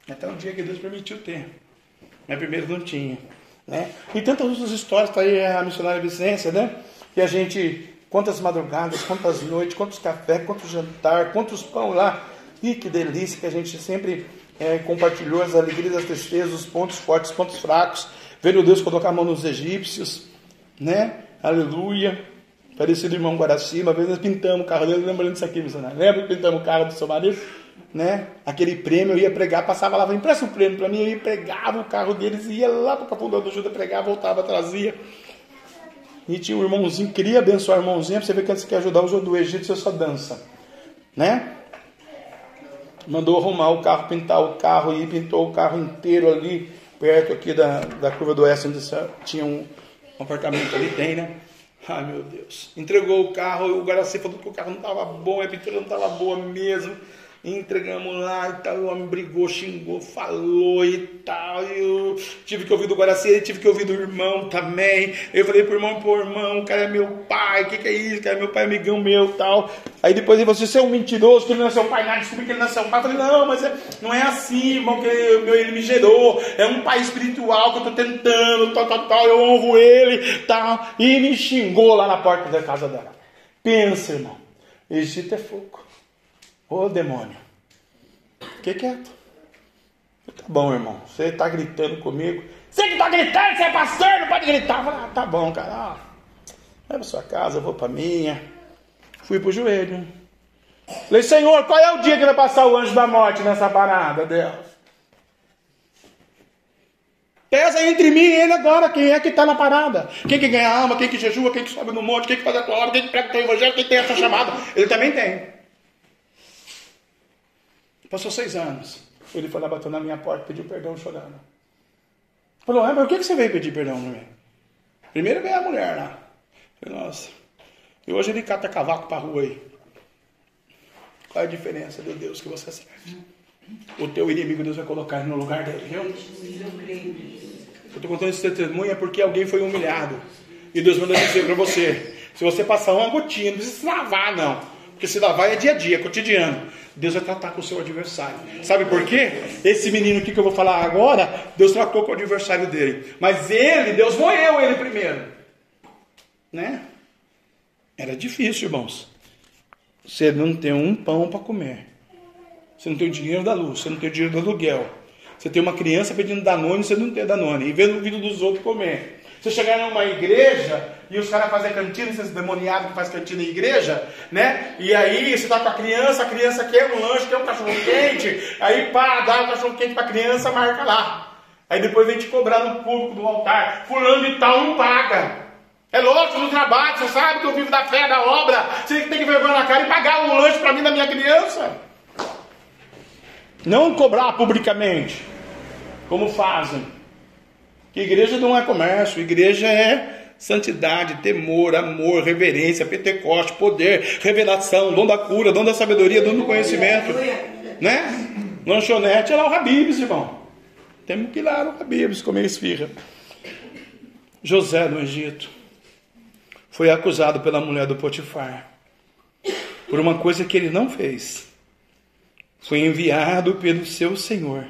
Até o dia que Deus permitiu ter. Mas primeiro não tinha. Né? E tantas outras histórias. Está aí a missionária Vicência, né? Que a gente Quantas madrugadas, quantas noites, quantos café, quantos jantar, quantos pão lá. E que delícia que a gente sempre é, compartilhou as alegrias, as tristezas, os pontos fortes, os pontos fracos. Vendo Deus colocar a mão nos egípcios, né? Aleluia. Parecido irmão Guaraci, uma vez nós pintamos o carro dele, lembrando disso aqui, missionário. Lembra que pintamos o carro do seu marido? Né? Aquele prêmio, eu ia pregar, passava lá, empresta o um prêmio para mim, eu ia pregava o carro deles, ia lá para o Capão do Juda pregar, voltava, trazia. E tinha um irmãozinho, queria abençoar o irmãozinho, para você ver que você quer ajudar os do Egito, você só dança. Né? Mandou arrumar o carro, pintar o carro e pintou o carro inteiro ali, perto aqui da, da curva do oeste, onde tinha um, um apartamento ali, tem, né? Ai meu Deus. Entregou o carro, o Guaraci falou que o carro não estava bom, a pintura não estava boa mesmo entregamos lá e tal, o homem brigou, xingou, falou e tal, eu tive que ouvir do Guaraci, tive que ouvir do irmão também, eu falei pro irmão, pô irmão, o cara é meu pai, o que que é isso, o cara é meu pai, amigão meu tal, aí depois ele falou assim, você é um mentiroso, que ele não é seu pai, nada, descobri que ele não é seu pai, eu falei, não, mas é, não é assim, irmão, que ele, ele me gerou, é um pai espiritual que eu tô tentando, tal, tal, tal, eu honro ele, tal, e me xingou lá na porta da casa dela, pensa irmão, Egito é fogo, Ô demônio, fiquei quieto. Tá bom, irmão. Você está gritando comigo. Você que está gritando, você é pastor, não pode gritar. Falei, ah, tá bom, cara. Vai para sua casa, eu vou para minha. Fui pro joelho. Falei, Senhor, qual é o dia que vai passar o anjo da morte nessa parada, Deus? Pesa entre mim e ele agora, quem é que está na parada? Quem que ganha alma, quem que jejua, quem que sobe no monte, quem que faz a tua obra, quem que prega o teu evangelho, quem tem essa chamada. Ele também tem. Passou seis anos. Ele foi lá, bateu na minha porta, pediu perdão chorando. Falou, mas por que você veio pedir perdão para mim? Primeiro veio a mulher lá. Falei, nossa. E hoje ele cata cavaco para rua aí. Qual é a diferença do Deus que você serve? O teu inimigo Deus vai colocar no lugar dele, viu? Eu estou contando esse testemunho é porque alguém foi humilhado. E Deus mandou dizer para você: se você passar uma gotinha, não precisa se lavar, não. Porque se lavar é dia a dia, é cotidiano. Deus vai tratar com o seu adversário. Sabe por quê? Esse menino aqui que eu vou falar agora, Deus tratou com o adversário dele. Mas ele, Deus moeu ele primeiro. Né? Era difícil, irmãos. Você não tem um pão para comer. Você não tem o dinheiro da luz, você não tem o dinheiro do aluguel. Você tem uma criança pedindo Danone, você não tem Danone. E vendo o vídeo dos outros comer. Você chegar numa igreja e os caras fazem cantina, esses demoniados que fazem cantina em igreja, né? E aí você tá com a criança, a criança quer um lanche, quer um cachorro quente, aí pá, dá um cachorro quente pra criança, marca lá. Aí depois vem te cobrar no público do altar. Fulano e tal não paga. É lógico, no trabalho, você sabe que eu vivo da fé, da obra. Você tem que vergonha na cara e pagar um lanche para mim da minha criança. Não cobrar publicamente, como fazem. Que igreja não é comércio, igreja é santidade, temor, amor, reverência, pentecoste, poder, revelação, dom da cura, dom da sabedoria, dom do conhecimento. Né? Lanchonete é lá o Habibs, irmão. Temos que ir lá no Habibs comer esfirra. José no Egito foi acusado pela mulher do Potifar por uma coisa que ele não fez. Foi enviado pelo seu senhor,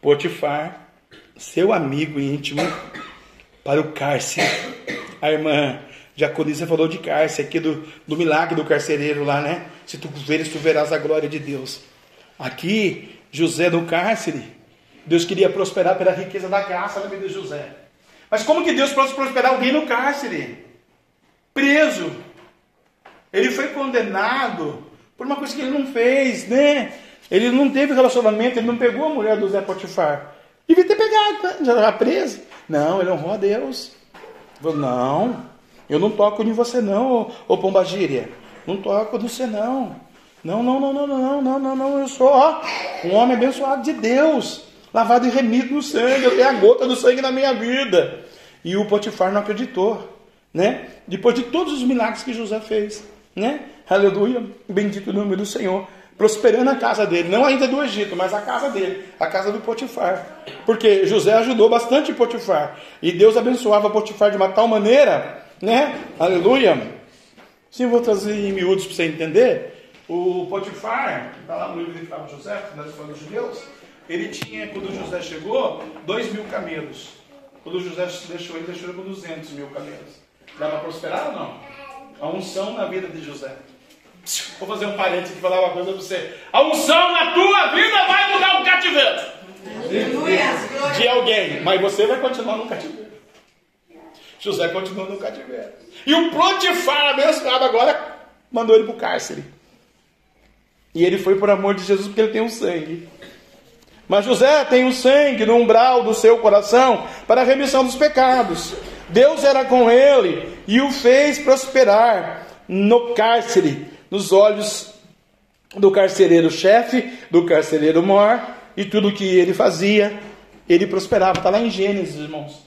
Potifar, seu amigo íntimo, para o cárcere. A irmã Jaconisa falou de cárcere, aqui do, do milagre do carcereiro lá, né? Se tu veres, tu verás a glória de Deus. Aqui, José no cárcere, Deus queria prosperar pela riqueza da graça na vida de José. Mas como que Deus pode prosperar alguém no cárcere? preso. Ele foi condenado por uma coisa que ele não fez, né? Ele não teve relacionamento, ele não pegou a mulher do Zé Potifar. Devia ter pegado, né? já estava preso. Não, ele honrou a Deus. Falou, não, eu não toco em você não, ô, ô Gíria. Não toco em você não. Não, não, não, não, não, não, não, não, eu sou ó, um homem abençoado de Deus, lavado e remido no sangue, eu tenho a gota do sangue na minha vida. E o Potifar não acreditou né? Depois de todos os milagres que José fez, né? Aleluia, bendito o nome do Senhor, prosperando a casa dele, não ainda do Egito, mas a casa dele, a casa do Potifar. Porque José ajudou bastante Potifar, e Deus abençoava Potifar de uma tal maneira, né? Aleluia. Sim, vou trazer em miúdos para você entender. O Potifar, está lá no livro de Flávio José, na história dos judeus, ele tinha, quando José chegou, dois mil camelos. Quando José deixou ele, deixou ele com 200 mil camelos. Dá para prosperar ou não? A unção na vida de José. Vou fazer um parênteses aqui falar uma coisa para você. A unção na tua vida vai mudar o cativeiro. De, alguém. Mas você vai continuar no cativeiro. José continua no cativeiro. E o Potifar, abençoado agora, mandou ele para o cárcere. E ele foi por amor de Jesus porque ele tem o um sangue. Mas José tem o um sangue no umbral do seu coração para a remissão dos pecados. Deus era com ele e o fez prosperar no cárcere, nos olhos do carcereiro-chefe, do carcereiro mor, e tudo que ele fazia, ele prosperava. Está lá em Gênesis, irmãos.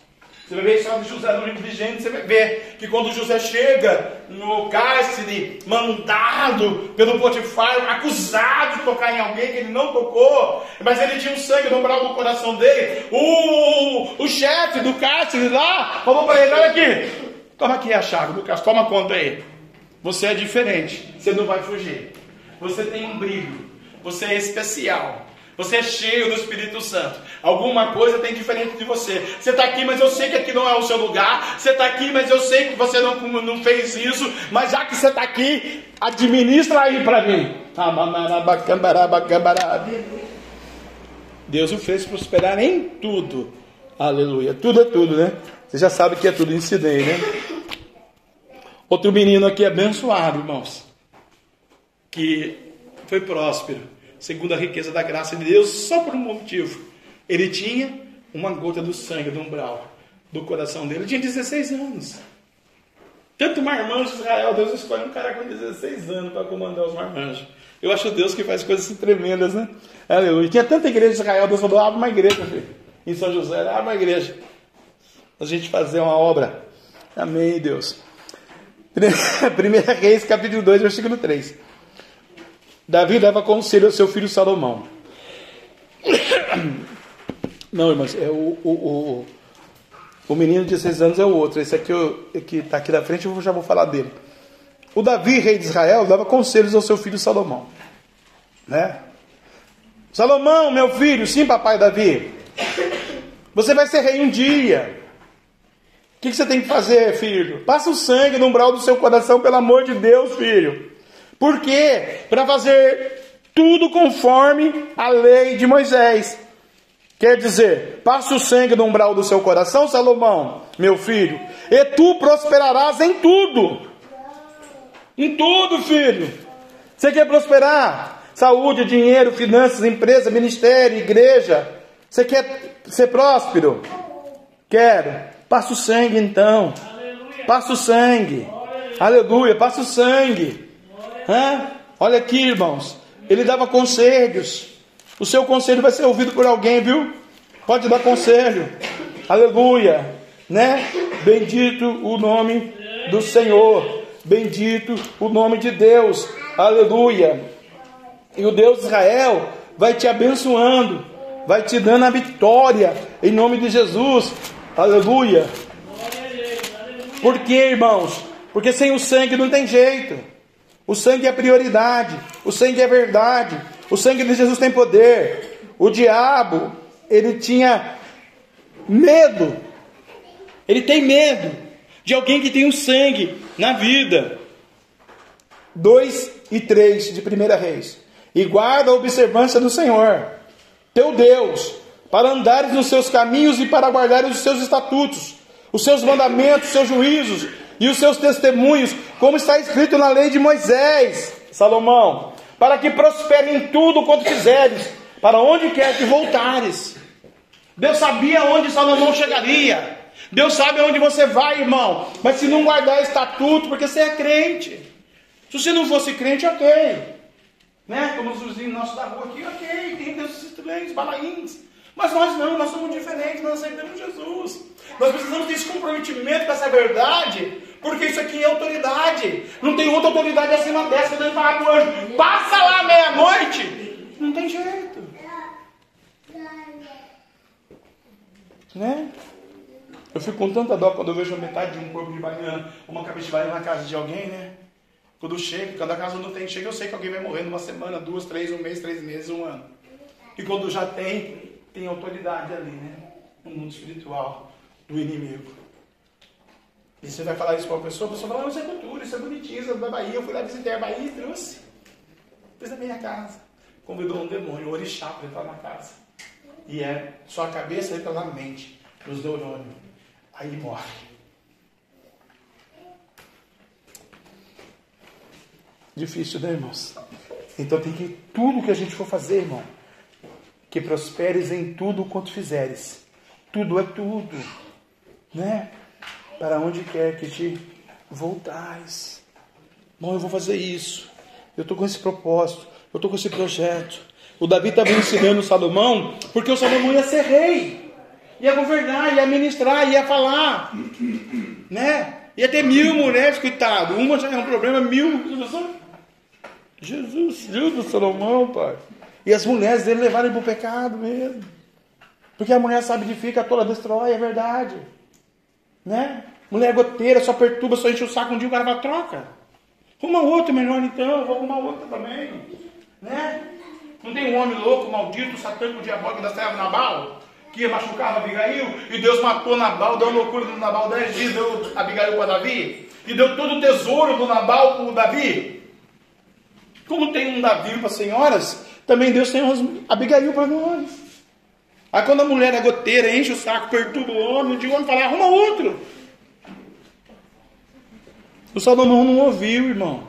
Você vai ver história de José no livro de Gênesis, você vai ver que quando José chega no cárcere, mandado pelo Potifar, acusado de tocar em alguém que ele não tocou, mas ele tinha um sangue no do coração dele, o, o chefe do cárcere lá falou para ele: olha aqui, toma aqui a chave do cárcere, toma conta aí. Você é diferente, você não vai fugir. Você tem um brilho, você é especial. Você é cheio do Espírito Santo. Alguma coisa tem diferente de você. Você está aqui, mas eu sei que aqui não é o seu lugar. Você está aqui, mas eu sei que você não, não fez isso. Mas já que você está aqui, administra aí para mim. Deus o fez prosperar em tudo. Aleluia. Tudo é tudo, né? Você já sabe que é tudo incidente, né? Outro menino aqui abençoado, irmãos, que foi próspero, segundo a riqueza da graça de Deus, só por um motivo. Ele tinha uma gota do sangue do umbral do coração dele. Ele tinha 16 anos. Tanto marmanjo de Israel, Deus escolhe um cara com 16 anos para comandar os marmanjos. Eu acho Deus que faz coisas tremendas, né? Aleluia. Tinha tanta igreja de Israel, Deus falou: abre uma igreja, filho. Em São José, abre uma igreja. A gente fazer uma obra. Amém, Deus. Primeira Reis, capítulo 2, versículo 3. Davi dava conselho ao seu filho Salomão. Não, irmãos, é o, o, o, o menino de 16 anos é o outro. Esse aqui que está aqui na frente, eu já vou falar dele. O Davi, rei de Israel, dava conselhos ao seu filho Salomão. Né? Salomão, meu filho, sim, papai Davi. Você vai ser rei um dia. O que, que você tem que fazer, filho? Passa o sangue no umbral do seu coração, pelo amor de Deus, filho. Por quê? Para fazer tudo conforme a lei de Moisés. Quer dizer, passa o sangue no umbral do seu coração, Salomão, meu filho, e tu prosperarás em tudo. Em tudo, filho. Você quer prosperar? Saúde, dinheiro, finanças, empresa, ministério, igreja. Você quer ser próspero? Quero. Passa o sangue então. Passa o sangue. Aleluia. Passa o sangue. Hã? Olha aqui, irmãos. Ele dava conselhos. O seu conselho vai ser ouvido por alguém, viu? Pode dar conselho. Aleluia. Né? Bendito o nome do Senhor. Bendito o nome de Deus. Aleluia. E o Deus de Israel vai te abençoando, vai te dando a vitória em nome de Jesus. Aleluia. Por quê, irmãos? Porque sem o sangue não tem jeito. O sangue é prioridade, o sangue é verdade, o sangue de Jesus tem poder. O diabo, ele tinha medo, ele tem medo de alguém que tem o sangue na vida. 2 e 3 de 1 Reis. E guarda a observância do Senhor, teu Deus, para andares nos seus caminhos e para guardares os seus estatutos, os seus mandamentos, os seus juízos e os seus testemunhos, como está escrito na lei de Moisés, Salomão, para que prospere em tudo quanto fizeres, para onde quer que voltares. Deus sabia onde Salomão chegaria. Deus sabe aonde você vai, irmão. Mas se não guardar estatuto, porque você é crente. Se você não fosse crente, ok. Né? Como os vizinhos nossos da rua aqui, ok, tem desses estranhos, balaíns. Mas nós não, nós somos diferentes, nós aceitamos Jesus. Nós precisamos ter esse comprometimento com essa verdade, porque isso aqui é autoridade. Não tem outra autoridade acima dessa não falar para o anjo, passa lá meia-noite. Não tem jeito. Né? Eu fico com tanta dó quando eu vejo a metade de um corpo de baiana, uma cabeça de baiana na casa de alguém, né? Quando chega, quando a casa não tem, chega, eu sei que alguém vai morrer numa semana, duas, três, um mês, três meses, um ano. E quando já tem, tem autoridade ali, né? No mundo espiritual do inimigo. E você vai falar isso para uma pessoa, a pessoa fala, ah, isso é cultura, isso é bonitinho, isso é da Bahia, eu fui lá visitar a Bahia e trouxe. Fez na minha casa. Convidou um demônio, um orixá para entrar na casa. E é só a cabeça e pela mente, os neurônios aí morre. Difícil, né, irmãos? Então tem que tudo que a gente for fazer, irmão, que prosperes em tudo quanto fizeres. Tudo é tudo, né? Para onde quer que te voltares. Bom, eu vou fazer isso. Eu estou com esse propósito. Eu estou com esse projeto. O Davi estava ensinando o Salomão, porque o Salomão ia ser rei ia governar, ia ministrar, ia falar, né? Ia ter mil mulheres, coitado. Uma já é um problema, mil. Jesus, Deus do Salomão, pai. E as mulheres dele levaram para o pecado mesmo. Porque a mulher sabe de fica toda destrói, é verdade. Né? Mulher goteira, só perturba, só enche o saco um dia o cara vai troca. Arruma outra melhor então, vou arrumar outra também. Né? Não tem um homem louco, maldito, satânico, diabólico da serra Nabal? que ia machucar Abigail, e Deus matou Nabal, deu loucura no Nabal dez dias, deu Abigail para Davi, e deu todo o tesouro do Nabal para o Davi. Como tem um Davi para senhoras, também Deus tem umas Abigail para nós. Aí quando a mulher é goteira, enche o saco, perturba o homem, um dia o homem fala, arruma outro. O Salomão não ouviu, irmão.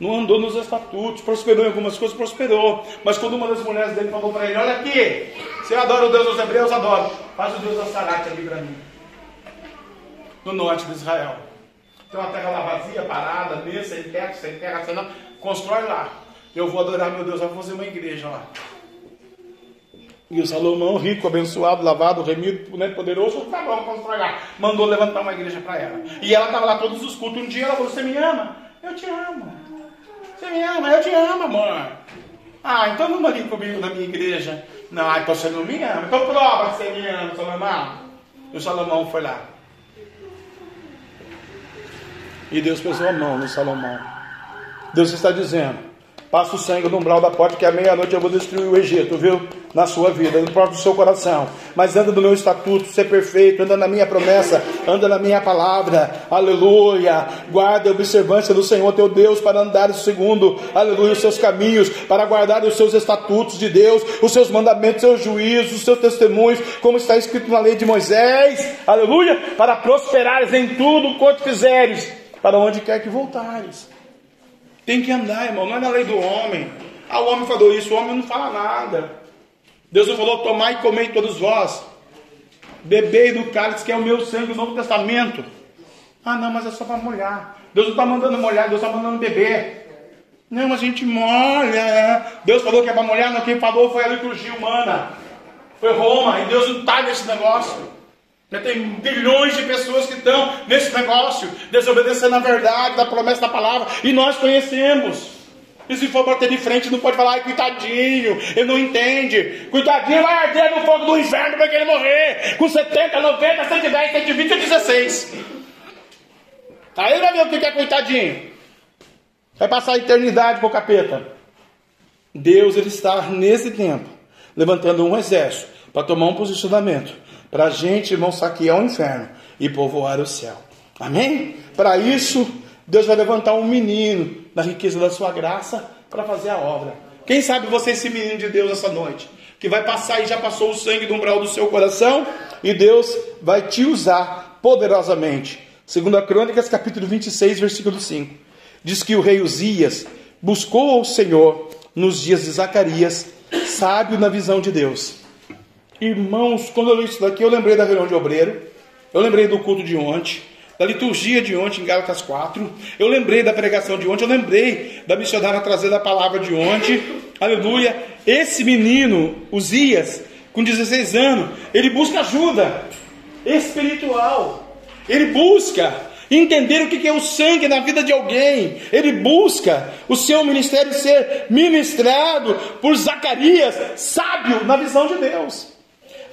Não andou nos estatutos, prosperou em algumas coisas, prosperou. Mas quando uma das mulheres dele falou para ele: Olha aqui, você adora o Deus dos Hebreus? Adoro. Faz o Deus da Sarate ali para mim. No norte de Israel. Tem uma terra lá vazia, parada, mesa, sem teto, sem terra, sem nada. Constrói lá. Eu vou adorar meu Deus, vou fazer uma igreja lá. E o Salomão, rico, abençoado, lavado, remido, né, poderoso, tá bom, constrói lá. Mandou levantar uma igreja para ela. E ela estava lá todos os cultos. Um dia ela falou: Você me ama? Eu te amo. Você me ama? Eu te amo, amor. Ah, então vamos ali comigo na minha igreja. Não, então você não me ama. Então prova que você me ama, Salomão. E o Salomão foi lá. E Deus pesou a mão no Salomão. Deus está dizendo: passa o sangue no umbral da porta, que à meia-noite eu vou destruir o Egito, viu? Na sua vida, no próprio seu coração. Mas anda no meu estatuto, ser perfeito, anda na minha promessa, anda na minha palavra, aleluia. Guarda a observância do Senhor teu Deus para andar segundo, aleluia, os seus caminhos, para guardar os seus estatutos de Deus, os seus mandamentos, os seus juízos, os seus testemunhos, como está escrito na lei de Moisés, aleluia, para prosperares em tudo quanto fizeres para onde quer que voltares. Tem que andar, irmão, não é na lei do homem. Ah, o homem falou isso, o homem não fala nada. Deus não falou, tomai e comei todos vós. Bebei do cálice que é o meu sangue do Novo Testamento. Ah, não, mas é só para molhar. Deus não está mandando molhar, Deus está mandando beber. Não, mas a gente molha. Deus falou que é para molhar, não. Quem falou foi a liturgia humana. Foi Roma, e Deus não está nesse negócio. Tem bilhões de pessoas que estão nesse negócio, desobedecendo a verdade, da promessa da palavra, e nós conhecemos. E se for bater de frente, não pode falar, ai, coitadinho, ele não entende. Coitadinho vai arder no fogo do inferno para ele morrer, com 70, 90, 110, 120 e 16. Aí vai ver o que é coitadinho. Vai passar a eternidade com o capeta. Deus ele está nesse tempo levantando um exército para tomar um posicionamento para a gente, irmão, saquear o inferno e povoar o céu. Amém? Para isso, Deus vai levantar um menino na riqueza da sua graça para fazer a obra. Quem sabe você é esse menino de Deus essa noite, que vai passar e já passou o sangue do umbral do seu coração, e Deus vai te usar poderosamente. Segundo a Crônicas, capítulo 26, versículo 5. Diz que o rei Uzias buscou o Senhor nos dias de Zacarias, sábio na visão de Deus. Irmãos, quando eu li isso daqui, eu lembrei da reunião de obreiro, eu lembrei do culto de ontem, da liturgia de ontem em Gálatas 4, eu lembrei da pregação de ontem, eu lembrei da missionária trazendo a palavra de ontem, aleluia. Esse menino, Uzias, com 16 anos, ele busca ajuda espiritual, ele busca entender o que é o sangue na vida de alguém, ele busca o seu ministério ser ministrado por Zacarias, sábio na visão de Deus.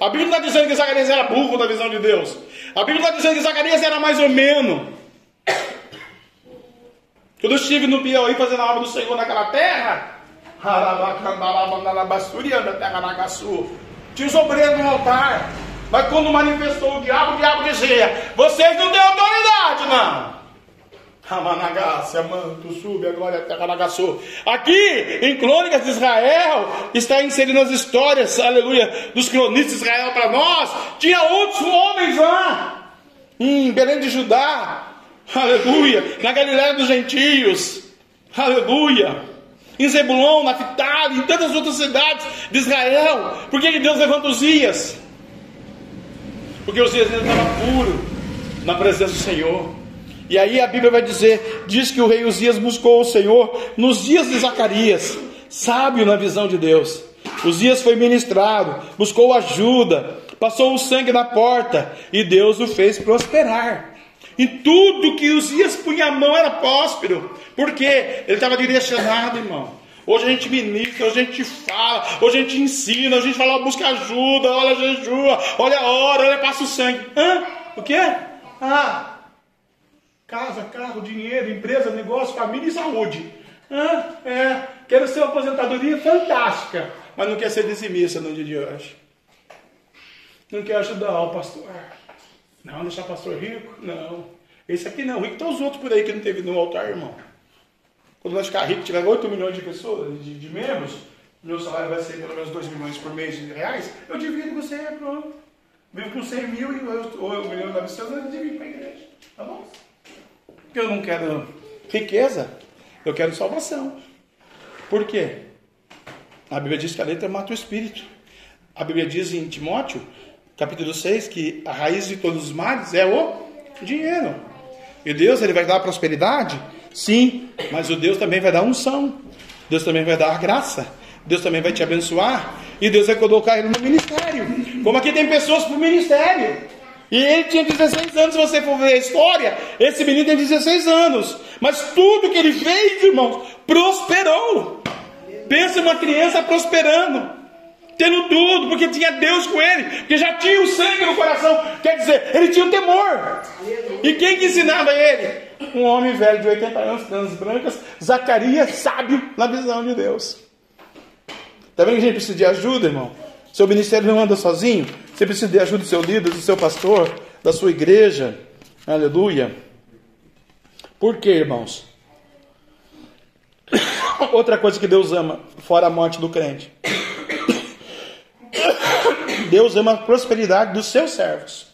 A Bíblia está dizendo que Zacarias era burro da visão de Deus. A Bíblia está dizendo que Zacarias era mais ou menos. Quando eu estive no Piauí fazendo a obra do Senhor naquela terra, tinha os obreiros no altar. Mas quando manifestou o diabo, o diabo dizia: Vocês não têm autoridade, não. Manto, sube, a glória até Ranagaçu. Aqui, em Crônicas de Israel, está inserindo as histórias, aleluia, dos cronistas de Israel para nós. Tinha outros homens lá, em Belém de Judá, aleluia, na Galiléia dos gentios, aleluia. Em Zebulon, na Fitale, em tantas outras cidades de Israel. Por que Deus levanta os dias? Porque os dias ainda estavam puros na presença do Senhor. E aí a Bíblia vai dizer: diz que o rei Uzias buscou o Senhor nos dias de Zacarias, sábio na visão de Deus. Uzias foi ministrado, buscou ajuda, passou o sangue na porta e Deus o fez prosperar. Em tudo que Uzias punha a mão era próspero, porque ele estava direcionado, irmão. Hoje a gente ministra, hoje a gente fala, hoje a gente ensina, a gente fala, busca ajuda, olha jejua, olha a hora, olha passa o sangue. Hã? O quê? Ah, Casa, carro, dinheiro, empresa, negócio, família e saúde. Ah, é, quero ser uma aposentadoria fantástica, mas não quer ser dizimista no dia de hoje. Não quer ajudar o pastor. Não, deixar pastor rico? Não. Esse aqui não, rico estão os outros por aí que não teve no altar, irmão. Quando nós ficar rico, tiver 8 milhões de pessoas, de, de membros, meu salário vai ser pelo menos 2 milhões por mês de reais, eu divido com você, pronto. Vivo com 100 mil e ou eu milhão e 900, eu divido para a igreja. Tá bom? Eu não quero riqueza, eu quero salvação. Por quê? A Bíblia diz que a letra mata o espírito. A Bíblia diz em Timóteo, capítulo 6, que a raiz de todos os males é o dinheiro. E Deus ele vai dar prosperidade? Sim, mas o Deus também vai dar unção. Deus também vai dar graça. Deus também vai te abençoar. E Deus vai colocar ele no ministério. Como aqui tem pessoas para o ministério. E ele tinha 16 anos, se você for ver a história, esse menino tem 16 anos. Mas tudo que ele fez, irmãos, prosperou. Pensa uma criança prosperando, tendo tudo, porque tinha Deus com ele, que já tinha o sangue no coração. Quer dizer, ele tinha o temor. E quem que ensinava ele? Um homem velho de 80 anos, canas brancas, Zacarias, sábio na visão de Deus. Está vendo que a gente precisa de ajuda, irmão? Seu ministério não anda sozinho. Você precisa de ajuda do seu líder, do seu pastor, da sua igreja. Aleluia. Por quê, irmãos? Outra coisa que Deus ama, fora a morte do crente. Deus ama a prosperidade dos seus servos.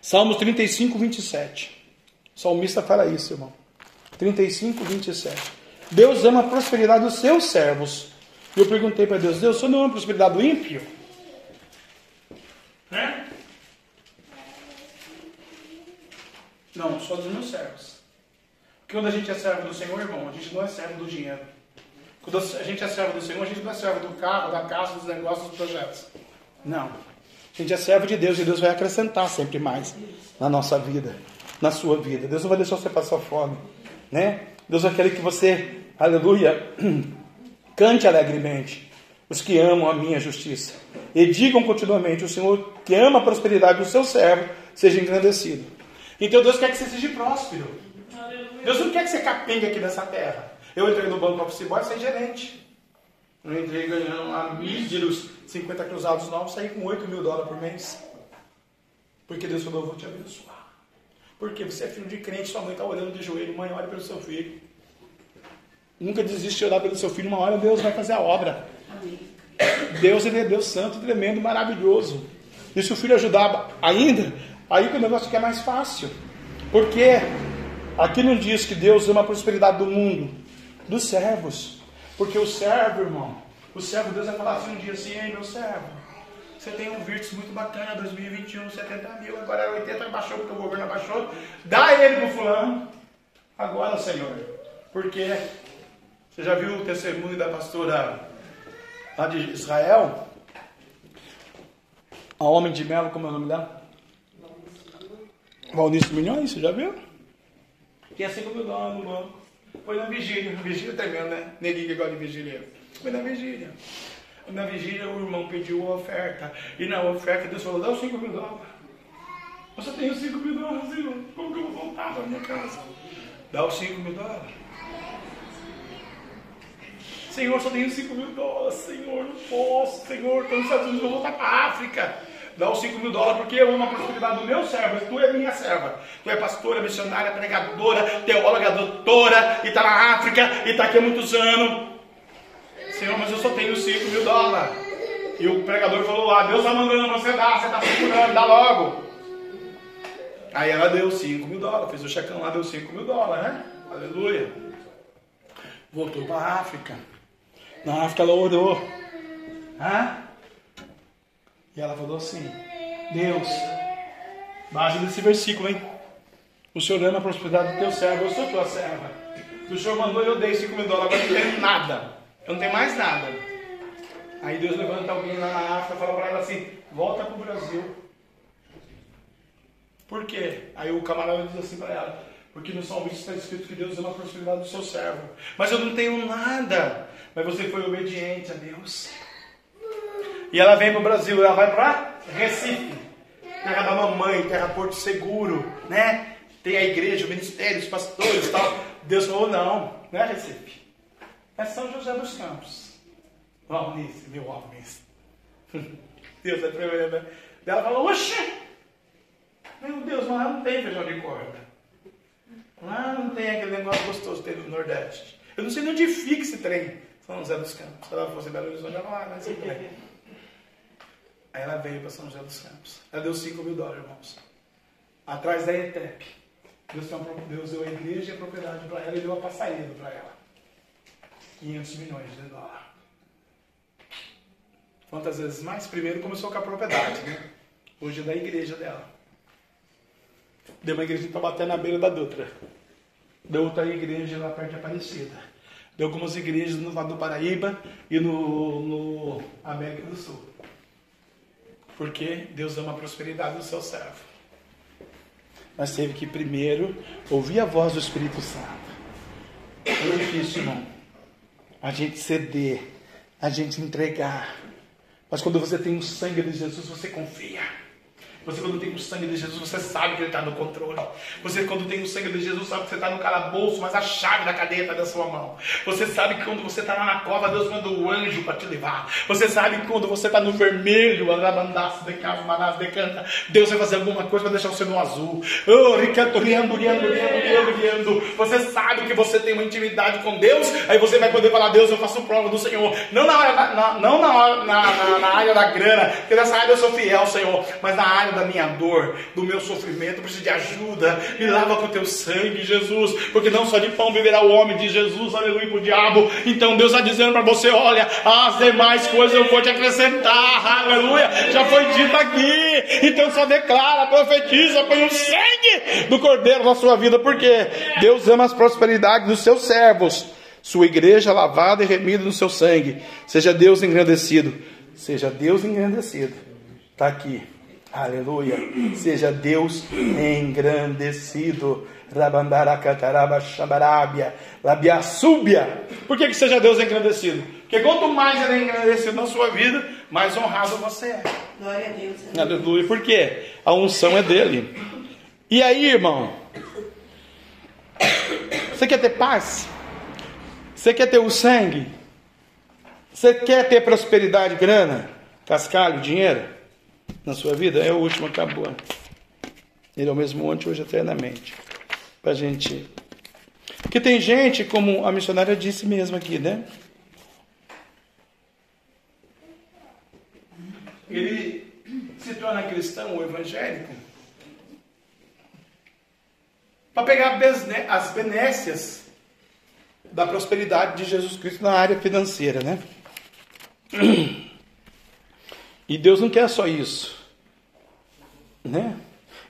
Salmos 35, 27. O salmista fala isso, irmão. 35, 27. Deus ama a prosperidade dos seus servos. E eu perguntei para Deus, Deus, o senhor não ama a prosperidade do ímpio? Né? Não, só dos meus servos. Porque quando a gente é servo do Senhor, irmão, a gente não é servo do dinheiro. Quando a gente é servo do Senhor, a gente não é servo do carro, da casa, dos negócios, dos projetos. Não. A gente é servo de Deus e Deus vai acrescentar sempre mais na nossa vida, na sua vida. Deus não vai deixar você passar fome, né? Deus vai querer que você, aleluia, Cante alegremente os que amam a minha justiça. E digam continuamente: o Senhor que ama a prosperidade do seu servo seja engrandecido. Então Deus quer que você seja próspero. Deus não quer que você capengue aqui nessa terra. Eu entrei no banco Office Boy sem gerente. Eu entrei ganhando lá míseros 50 cruzados novos, saí com 8 mil dólares por mês. Porque Deus falou: eu vou te abençoar. Porque você é filho de crente, sua mãe está olhando de joelho, mãe, olha pelo seu filho. Nunca desiste de orar pelo seu filho, uma hora Deus vai fazer a obra. Deus ele é Deus santo, tremendo, maravilhoso. E se o filho ajudar ainda, aí que o negócio fica mais fácil. Porque aqui não diz que Deus ama a prosperidade do mundo, dos servos. Porque o servo, irmão, o servo, Deus vai falar assim um dia assim, ei meu servo, você tem um Virtus muito bacana, 2021, 70 mil, agora é 80, baixou porque o governo abaixou, dá ele pro fulano. Agora, Senhor, porque você já viu o testemunho da pastora lá de Israel? A Homem de Melo, como é o nome dela? Valnice Milhões, você já viu? Tinha 5 mil dólares no banco. Foi na vigília. Vigília tremendo, né? Neguinho que gosta de vigília. Foi na vigília. Na vigília o irmão pediu a oferta. E na oferta Deus falou, dá os 5 mil dólares. Eu só tenho 5 mil dólares, irmão. Como que eu vou voltar para minha casa? Dá os 5 mil dólares. Senhor, só tenho 5 mil dólares. Senhor, não posso. Senhor, estou nos Estados Unidos, vou voltar para a África. Dá os 5 mil dólares porque eu amo a prosperidade do meu servo. Tu é minha serva. Tu é pastora, missionária, pregadora, teóloga, doutora, e está na África, e está aqui há muitos anos. Senhor, mas eu só tenho 5 mil dólares. E o pregador falou lá: Deus está mandando você dar, você está procurando, dá logo. Aí ela deu 5 mil dólares, fez o checão lá, deu 5 mil dólares, né? Aleluia. Voltou para a África. Na África ela orou. Hã? E ela falou assim: Deus, base nesse versículo, hein? O Senhor ama a prosperidade do teu servo, eu sou tua serva. O Senhor mandou e eu dei 5 mil dólares, agora não tenho nada. Eu não tenho mais nada. Aí Deus levanta alguém lá na África e fala para ela assim: volta para o Brasil. Por quê? Aí o camarada diz assim para ela: porque no Salmo está escrito que Deus ama a prosperidade do seu servo. Mas eu não tenho nada. Mas você foi obediente a Deus. E ela vem para o Brasil, ela vai para Recife, terra da mamãe, terra Porto Seguro, né? Tem a igreja, o ministério, os pastores e tal. Deus falou: não, não é Recife. É São José dos Campos. Nisso, meu homem. Deus é tremendo. Né? Ela falou: oxe, meu Deus, mas não tem feijão de corda. Lá não tem aquele negócio gostoso que tem no Nordeste. Eu não sei onde fica esse trem. São José dos Campos. Se ela fosse Belo Horizonte, ela vai, mas Aí ela veio para São José dos Campos. Ela deu 5 mil dólares, irmãos. Atrás da ETEP. Deus, Deus deu a igreja e a propriedade para ela e deu a passaída para ela. 500 milhões de dólares. Quantas vezes mais? Primeiro começou com a propriedade, né? Hoje é da igreja dela. Deu uma igreja para bater na beira da Dutra. Deu outra igreja lá perto de Aparecida. Deu algumas igrejas no lado do Paraíba e no, no América do Sul. Porque Deus ama a prosperidade do seu servo. Mas teve que primeiro ouvir a voz do Espírito Santo. É difícil, irmão. A gente ceder, a gente entregar. Mas quando você tem o sangue de Jesus, você confia. Você, quando tem o sangue de Jesus, você sabe que Ele está no controle. Você, quando tem o sangue de Jesus, sabe que você está no calabouço, mas a chave da cadeia está na sua mão. Você sabe que quando você está lá na cova, Deus manda o anjo para te levar. Você sabe que quando você está no vermelho, Deus vai fazer alguma coisa para deixar você no azul. Oh, Você sabe que você tem uma intimidade com Deus, aí você vai poder falar, Deus, eu faço prova do Senhor. Não na, hora, na, não na, na, na área da grana, porque nessa área eu sou fiel, Senhor, mas na área da minha dor, do meu sofrimento, eu preciso de ajuda. Me lava com o teu sangue, Jesus, porque não só de pão viverá o homem de Jesus, aleluia, para o diabo. Então Deus está dizendo para você: olha, as demais coisas eu vou te acrescentar, aleluia, já foi dito aqui. Então só declara, profetiza, põe o sangue do cordeiro na sua vida, porque Deus ama as prosperidades dos seus servos. Sua igreja lavada e remida no seu sangue. Seja Deus engrandecido. Seja Deus engrandecido. Está aqui. Aleluia. Seja Deus engrandecido. Rabandaracataraba Xambarábia. Labiaçúbia. Por que, que seja Deus engrandecido? Porque quanto mais ele é engrandecido na sua vida, mais honrado você é. Glória a Deus. Aleluia. Por quê? A unção é dele. E aí, irmão? Você quer ter paz? Você quer ter o sangue? Você quer ter prosperidade, grana, cascalho, dinheiro? Na sua vida? É o último, acabou. Ele é o mesmo ontem, hoje, eternamente. Para gente. Porque tem gente, como a missionária disse mesmo aqui, né? Ele se torna cristão ou evangélico para pegar as benécias da prosperidade de Jesus Cristo na área financeira, né? E Deus não quer só isso. Né?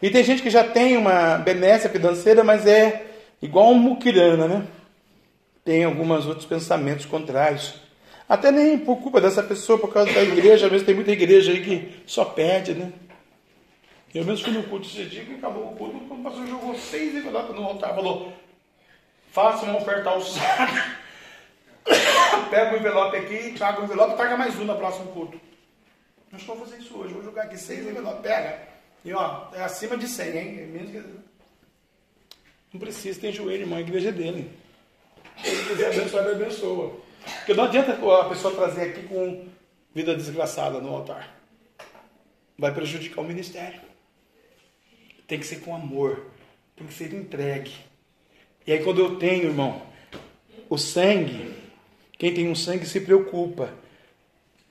E tem gente que já tem uma benécia financeira, mas é igual um muquirana, né? Tem alguns outros pensamentos contrários. Até nem por culpa dessa pessoa, por causa da igreja, mesmo tem muita igreja aí que só pede, né? Eu mesmo fui no culto esse dia que acabou o culto, o pastor jogou seis envelopes no altar, falou, faça uma oferta alçada, pega o envelope aqui, traga o envelope e traga mais um no próximo culto. Não estou fazendo isso hoje. Vou jogar aqui seis envelopes. Pega. E ó, é acima de 100, hein? É menos que... Não precisa, tem joelho, irmão. A igreja é dele. Se ele quiser abençoar, ele abençoa. Porque não adianta a pessoa trazer aqui com vida desgraçada no altar. Vai prejudicar o ministério. Tem que ser com amor. Tem que ser entregue. E aí quando eu tenho, irmão, o sangue, quem tem um sangue se preocupa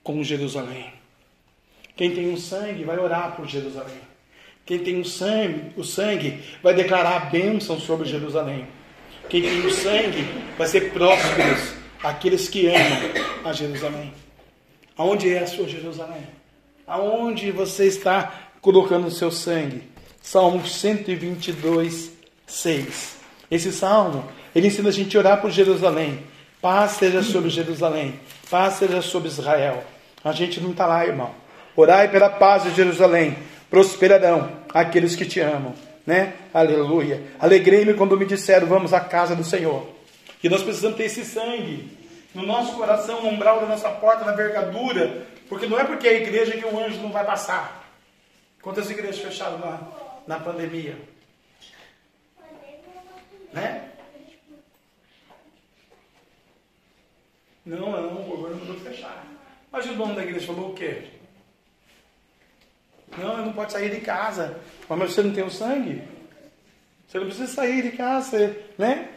com Jerusalém. Quem tem um sangue vai orar por Jerusalém. Quem tem um sangue, o sangue vai declarar a bênção sobre Jerusalém. Quem tem o sangue vai ser prósperos aqueles que amam a Jerusalém. Aonde é a sua Jerusalém? Aonde você está colocando o seu sangue? Salmo 122, 6. Esse salmo, ele ensina a gente a orar por Jerusalém. Paz seja sobre Jerusalém. Paz seja sobre Israel. A gente não está lá, irmão. Orai pela paz de Jerusalém. Prosperarão aqueles que te amam. Né? Aleluia. Alegrei-me quando me disseram: Vamos à casa do Senhor. E nós precisamos ter esse sangue no nosso coração, no umbral da nossa porta, na vergadura. Porque não é porque é a igreja que o anjo não vai passar. Quantas igrejas fecharam na, na pandemia? Né? Não, não, o governo mandou fechar. Mas o dono da igreja falou o quê? Não, não pode sair de casa. Mas você não tem o sangue? Você não precisa sair de casa, né?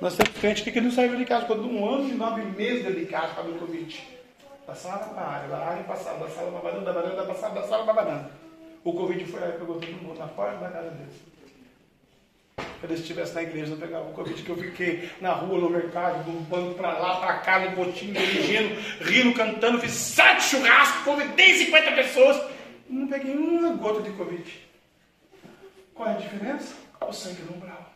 Nós temos crente que não saiu de casa, quando um ano e nove meses de casa para o Covid. Da sala para a área, da área passada, da sala para a varanda, da varanda passada, da sala para. O Covid foi lá e pegou todo mundo na porta da casa deles. Se eles estivessem na igreja, não pegava o Covid, que eu fiquei na rua, no mercado, do banco para lá, para cá, no botinho, dirigindo, rindo, cantando, fiz sete churrascos, convidei 50 pessoas. Não peguei uma gota de Covid. Qual é a diferença? O sangue no umbral.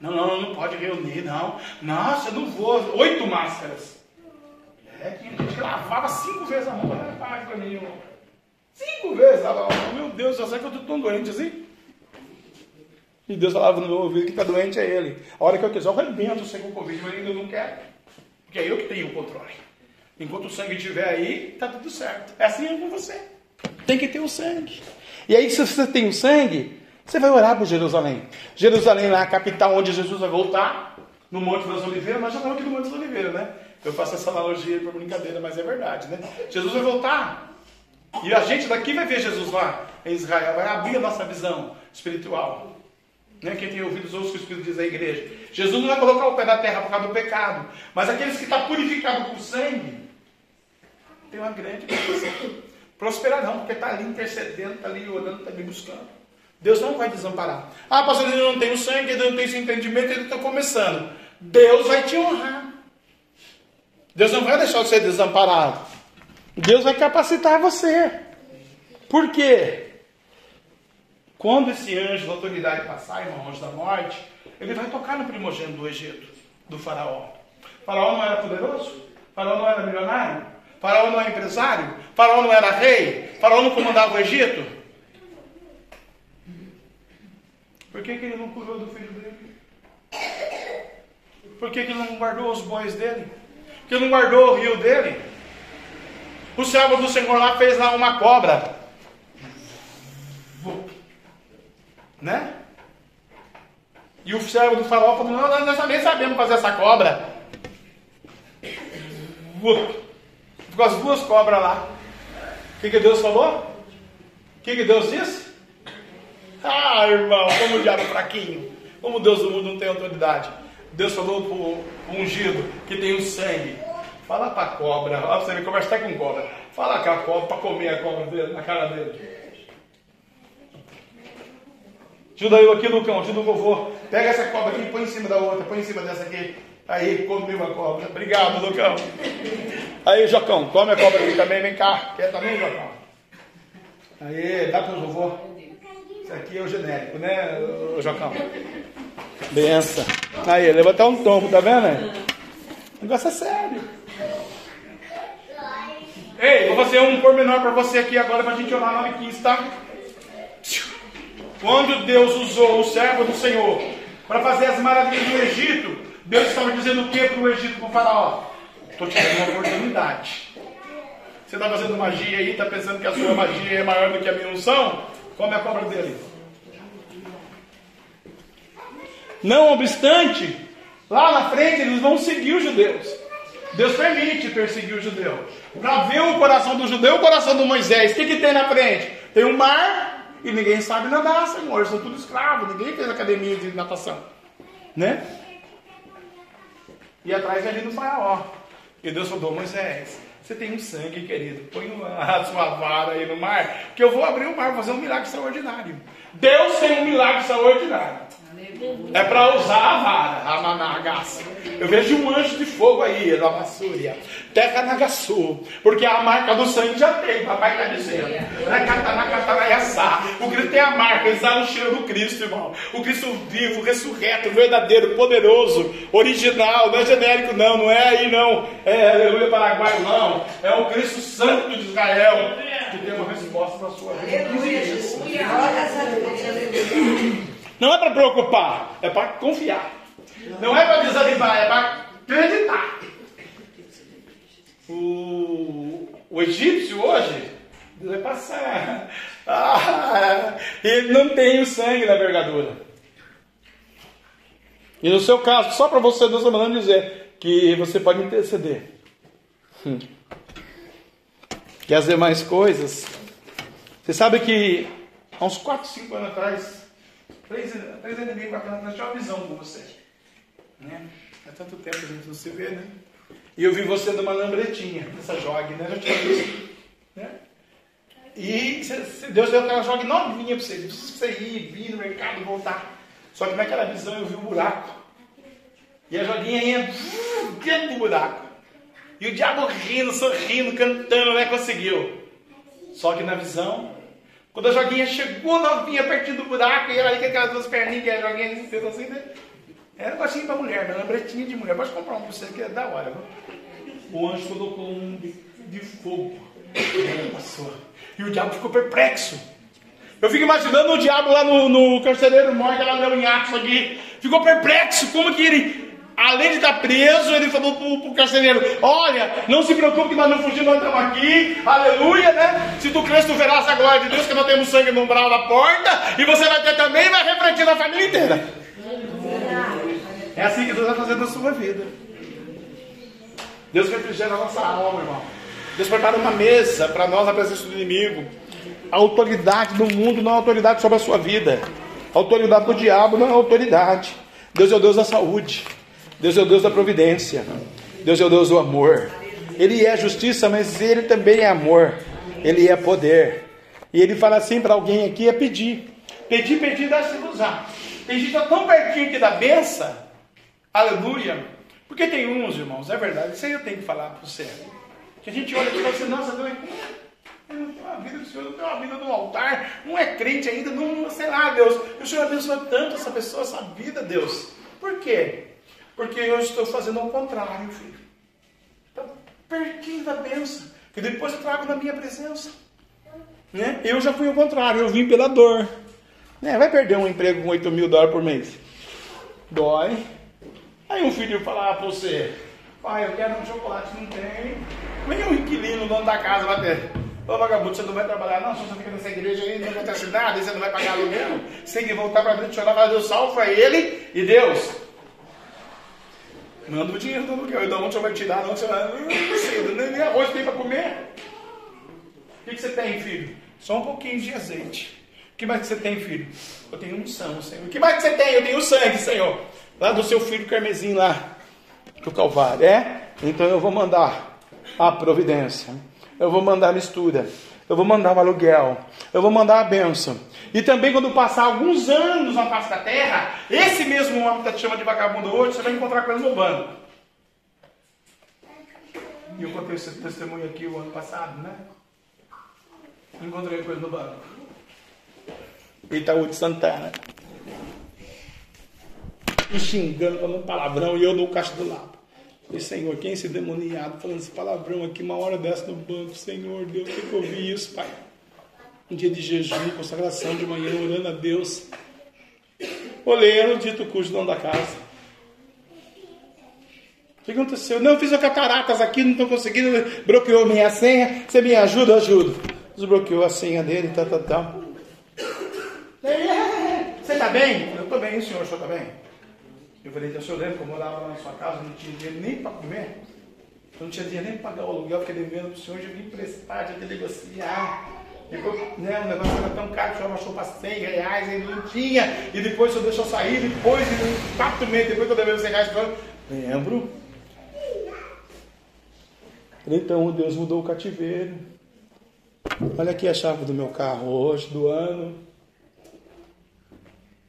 Não, não, não pode reunir, não. Nossa, eu não vou. Oito máscaras. É que a gente lavava cinco vezes a mão. Era paz para mim, irmão. Cinco vezes a mão. Meu Deus, eu sei que eu estou tão doente assim. E Deus falava no meu ouvido que está doente é ele. A hora que eu quiser, eu arrebento você com o Covid, mas ainda não quero. Porque é eu que tenho o controle. Enquanto o sangue estiver aí, está tudo certo. É assim com você. Tem que ter o sangue. E aí, se você tem o sangue, você vai orar por Jerusalém. Jerusalém lá, a capital onde Jesus vai voltar, no Monte das Oliveiras. Nós já estamos aqui no Monte das Oliveiras, né? Eu faço essa analogia por brincadeira, mas é verdade, né? Jesus vai voltar. E a gente daqui vai ver Jesus lá em Israel. Vai abrir a nossa visão espiritual. Né? Quem tem ouvido os outros que o Espírito diz à igreja. Jesus não vai colocar o pé na terra por causa do pecado. Mas aqueles que estão purificados por sangue, tem uma grande prosperarão, porque está ali intercedendo, está ali orando, está ali buscando. Deus não vai desamparar. Ah, pastor, ele não tem o sangue, ele não tem esse entendimento, ele está começando. Deus vai te honrar. Deus não vai deixar você desamparado. Deus vai capacitar você. Por quê? Quando esse anjo da autoridade passar, irmão, anjo da morte, ele vai tocar no primogênito do Egito, do faraó. O faraó não era poderoso? O faraó não era milionário? Faraó não era empresário? Faraó não era rei? Faraó não comandava o Egito? Por que, que ele não curou do filho dele? Por que, que ele não guardou os bois dele? Por que ele não guardou o rio dele? O servo do Senhor lá fez lá uma cobra. Né? E o servo do faraó falou: Não, nós também sabemos fazer essa cobra. Ficou as duas cobras lá. O que, que Deus falou? O que, que Deus disse? Ah, irmão, como o diabo é fraquinho. Como Deus do mundo não tem autoridade. Deus falou para o ungido que tem o sangue. Fala para a cobra, olha você ver, conversa até com cobra. Fala com a cobra para comer a cobra dele, na cara dele. Ajuda eu aqui, Lucão, ajuda o vovô. Pega essa cobra aqui põe em cima da outra, põe em cima dessa aqui. Aí, comeu a cobra. Obrigado, Lucão. Aí, Jocão, come a cobra aqui também, vem cá. Quer também, Jocão? Aí, dá para o vovô. Isso aqui é o genérico, né, Jocão? Benção. Aí, leva até um tombo, tá vendo? O negócio é sério. Ei, vou fazer um pormenor para você aqui agora para a gente orar 9 15, tá? Quando Deus usou o servo do Senhor para fazer as maravilhas do Egito, Deus estava dizendo o que para o Egito, para o faraó? Estou te dando uma oportunidade. Você está fazendo magia aí, está pensando que a sua magia é maior do que a minha unção? Come a cobra dele. Não obstante, lá na frente eles vão seguir os judeus. Deus permite perseguir o judeu. Para ver o coração do judeu o coração do Moisés. O que, que tem na frente? Tem um mar e ninguém sabe nadar, Senhor. São tudo escravos, ninguém fez academia de natação. Né? E atrás ali no faraó. E Deus falou, Moisés, você tem um sangue, querido. Põe a sua vara aí no mar, que eu vou abrir o mar, fazer um milagre extraordinário. Deus tem um milagre extraordinário. É para usar a vara, a managaça. Eu vejo um anjo de fogo aí, da Massúria. Terra Nagaçu. Porque a marca do sangue já tem, o papai está dizendo. O Cristo tem a marca, exala o cheiro do Cristo, irmão. O Cristo vivo, ressurreto, verdadeiro, poderoso, original, não é genérico, não, não é aí, não. É aleluia paraguaio, não. É o Cristo Santo de Israel que tem uma resposta para a sua vida. Não é para preocupar, é para confiar. Não é para desanimar, é para acreditar. O, o egípcio hoje vai passar. Ah, ele não tem o sangue na vergadura. E no seu caso, só para você, Deus está mandando dizer que você pode interceder. Hum. Que as demais coisas. Você sabe que há uns 4, 5 anos atrás, Três, três anos e meio bacana, nós uma visão com você. Né? Há tanto tempo a gente não se vê, né? E eu vi você numa lambretinha, nessa jogue, né? Já tinha visto. Né? E Deus deu aquela jogue novinha para você. Precisa você ir, vir no mercado voltar. Só que naquela visão eu vi um buraco. E a joguinha ia dentro do buraco. E o diabo rindo, sorrindo, cantando, né? Conseguiu. Só que na visão, quando a joguinha chegou novinha pertinho do buraco, e ela ali com aquelas duas perninhas que a joguinha fez assim, né? Era um negocinho pra mulher, uma lembretinha de mulher. Pode comprar um pra você que é da hora, viu? O anjo colocou um de, de fogo. Passou. E o diabo ficou perplexo. Eu fico imaginando o diabo lá no, no carcereiro morto, lá no Atos aqui. Ficou perplexo. Como que ele, além de estar preso, ele falou para o carcereiro: Olha, não se preocupe que nós não fugimos, nós estamos aqui. Aleluia, né? Se tu crês, tu verás a glória de Deus, que nós temos sangue no umbral da porta. E você vai ter também vai refletir na família inteira. É assim que Deus vai fazer na sua vida. Deus refrigera a nossa alma, irmão. Deus prepara uma mesa para nós na presença do inimigo. A autoridade do mundo não é autoridade sobre a sua vida. A autoridade do diabo não é autoridade. Deus é o Deus da saúde. Deus é o Deus da providência. Deus é o Deus do amor. Ele é justiça, mas ele também é amor. Ele é poder. E ele fala assim para alguém aqui: é pedir. Pedir, pedir, dá-se usar. Tem gente tão pertinho aqui da benção. Aleluia. Porque tem uns, irmãos, é verdade. Isso aí eu tenho que falar para você. Que a gente olha e fala assim: nossa, tem uma vida do Senhor, não tem uma vida no altar, não é crente ainda, não, sei lá, Deus. O Senhor abençoa tanto essa pessoa, essa vida, Deus. Por quê? Porque eu estou fazendo ao contrário, filho. Está pertinho da bênção. Que depois eu trago na minha presença. Né? Eu já fui ao contrário, eu vim pela dor. Né? Vai perder um emprego com 8 mil dólares por mês. Dói. Aí um filho falar para você, pai, eu quero um chocolate, não tem. Vem um inquilino, dono da casa, vai ter. Ô vagabundo, você não vai trabalhar não, você fica nessa igreja aí, não acontece nada, você não vai pagar aluguel. Você tem que voltar para dentro, chorar, falar, Deus salva ele e Deus. Manda o dinheiro do aluguel, então onde você vai tirar, não, você vai. Sei, nem arroz tem para comer. O que, que você tem, filho? Só um pouquinho de azeite. O que mais que você tem, filho? Eu tenho unção, Senhor. O que mais que você tem? Eu tenho sangue, Senhor. Lá do seu filho Carmesim lá, do Calvário. É? Então eu vou mandar a providência eu vou mandar a mistura, eu vou mandar o aluguel, eu vou mandar a bênção. E também quando passar alguns anos na face da terra, esse mesmo homem que te chama de vagabundo hoje, você vai encontrar com ele no banco. E eu contei esse testemunho aqui o ano passado, né? Encontrei com ele no banco. Itaú de Santana. Me xingando, falando palavrão, e eu no caixa do lado. E Senhor, quem é esse demoniado falando esse palavrão aqui, uma hora dessa no banco, Senhor, Deus, tem que ouvir isso, Pai. Um dia de jejum, consagração de manhã, orando a Deus. Oleiro, dito cujo dono da casa. O que aconteceu? Não, fiz cataratas aqui, não estou conseguindo, bloqueou minha senha, você me ajuda? Eu ajudo. Desbloqueou a senha dele, tal, tal, tal. Você está bem? Eu estou bem, o senhor, o senhor está bem? Eu falei, eu senhor lembra que eu morava lá na sua casa, não tinha dinheiro nem para comer? Eu não tinha dinheiro nem para pagar o aluguel, fiquei devendo para o senhor, eu vim emprestar, tinha que negociar. Depois, né, o negócio era tão caro, o senhor baixou para 100 reais, ele não tinha. E depois o senhor deixou sair, depois, quatro meses depois que eu devei 100 reais, eu lembro. Então Deus mudou o cativeiro. Olha aqui a chave do meu carro hoje, do ano.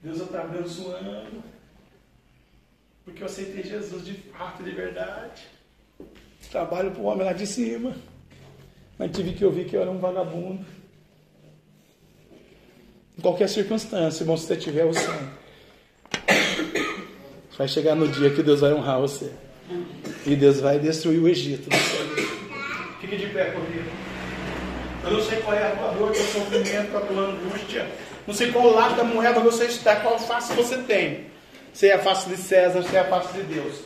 Deus está abençoando. Porque eu aceitei Jesus de fato, de verdade. Trabalho para o homem lá de cima. Mas tive que ouvir que eu era um vagabundo. Em qualquer circunstância, irmão, se você tiver o sangue, vai chegar no dia que Deus vai honrar você. E Deus vai destruir o Egito. Fique de pé comigo. Eu não sei qual é a tua dor, teu sofrimento, a tua angústia. Não sei qual lado da moeda você está, qual face você tem. Se é a face de César, se é a face de Deus.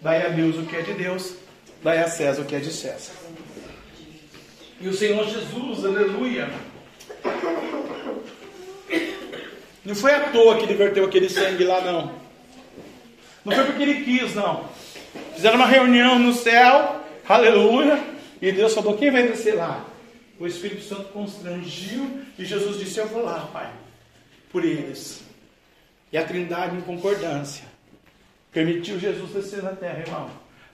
Dai a Deus o que é de Deus, dai a César o que é de César. E o Senhor Jesus, aleluia. Não foi à toa que ele verteu aquele sangue lá, não. Não foi porque ele quis, não. Fizeram uma reunião no céu, aleluia. E Deus falou: quem vai descer lá? O Espírito Santo constrangiu e Jesus disse: Eu vou lá, Pai, por eles. E a Trindade em concordância permitiu Jesus descer na terra, irmão.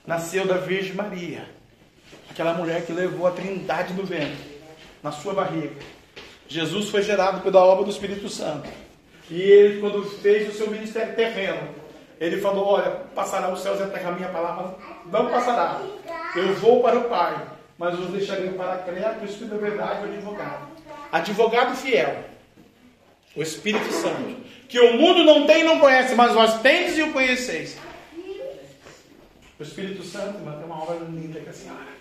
Nasceu da Virgem Maria, aquela mulher que levou a Trindade no vento, na sua barriga. Jesus foi gerado pela obra do Espírito Santo. E ele, quando fez o seu ministério terreno, ele falou: Olha, passará os céus e a terra, a minha palavra não passará. Eu vou para o Pai, mas os deixarei para criar o Espírito da verdade, o advogado. Advogado fiel, o Espírito Santo, que o mundo não tem e não conhece, mas vós tendes e o conheceis. O Espírito Santo, irmã, tem uma obra linda que a senhora.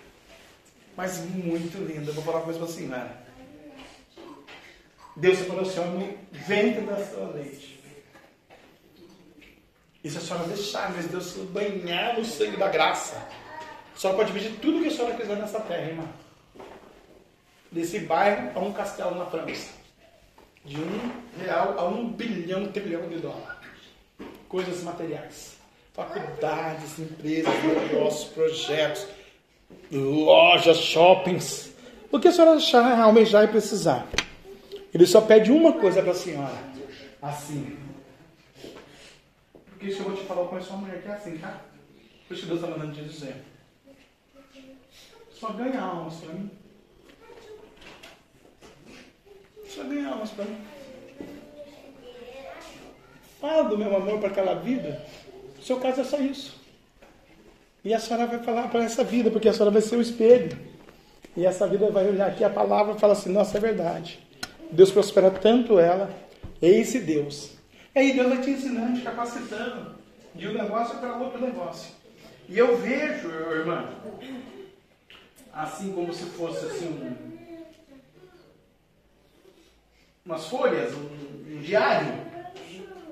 Mas muito linda. Eu vou falar uma coisa para a senhora. Deus falou assim: no ventre da sua leite. E se a senhora deixar, mas Deus banhar no sangue da graça, senhora pode pedir tudo que a senhora quiser nessa terra, irmã. Desse bairro a um castelo na França. De um real a um bilhão, trilhão de dólares. Coisas materiais. Faculdades, empresas, negócios, projetos, lojas, shoppings. O que a senhora achar, almejar e precisar. Ele só pede uma coisa para a senhora. Assim. Porque isso eu vou te falar, eu conheço uma mulher que é assim, tá? Por isso Deus está mandando te dizer. Só ganha almas para mim. Só ganha almas para mim. Fala do meu amor para aquela vida. O seu caso é só isso. E a senhora vai falar para essa vida, porque a senhora vai ser o espelho. E essa vida vai olhar aqui a palavra e falar assim: nossa, é verdade. Deus prospera tanto ela, esse Deus. E aí Deus vai te ensinando, te capacitando de um negócio para outro negócio. E eu vejo, irmã, assim como se fosse assim um, umas folhas, um, um, diário,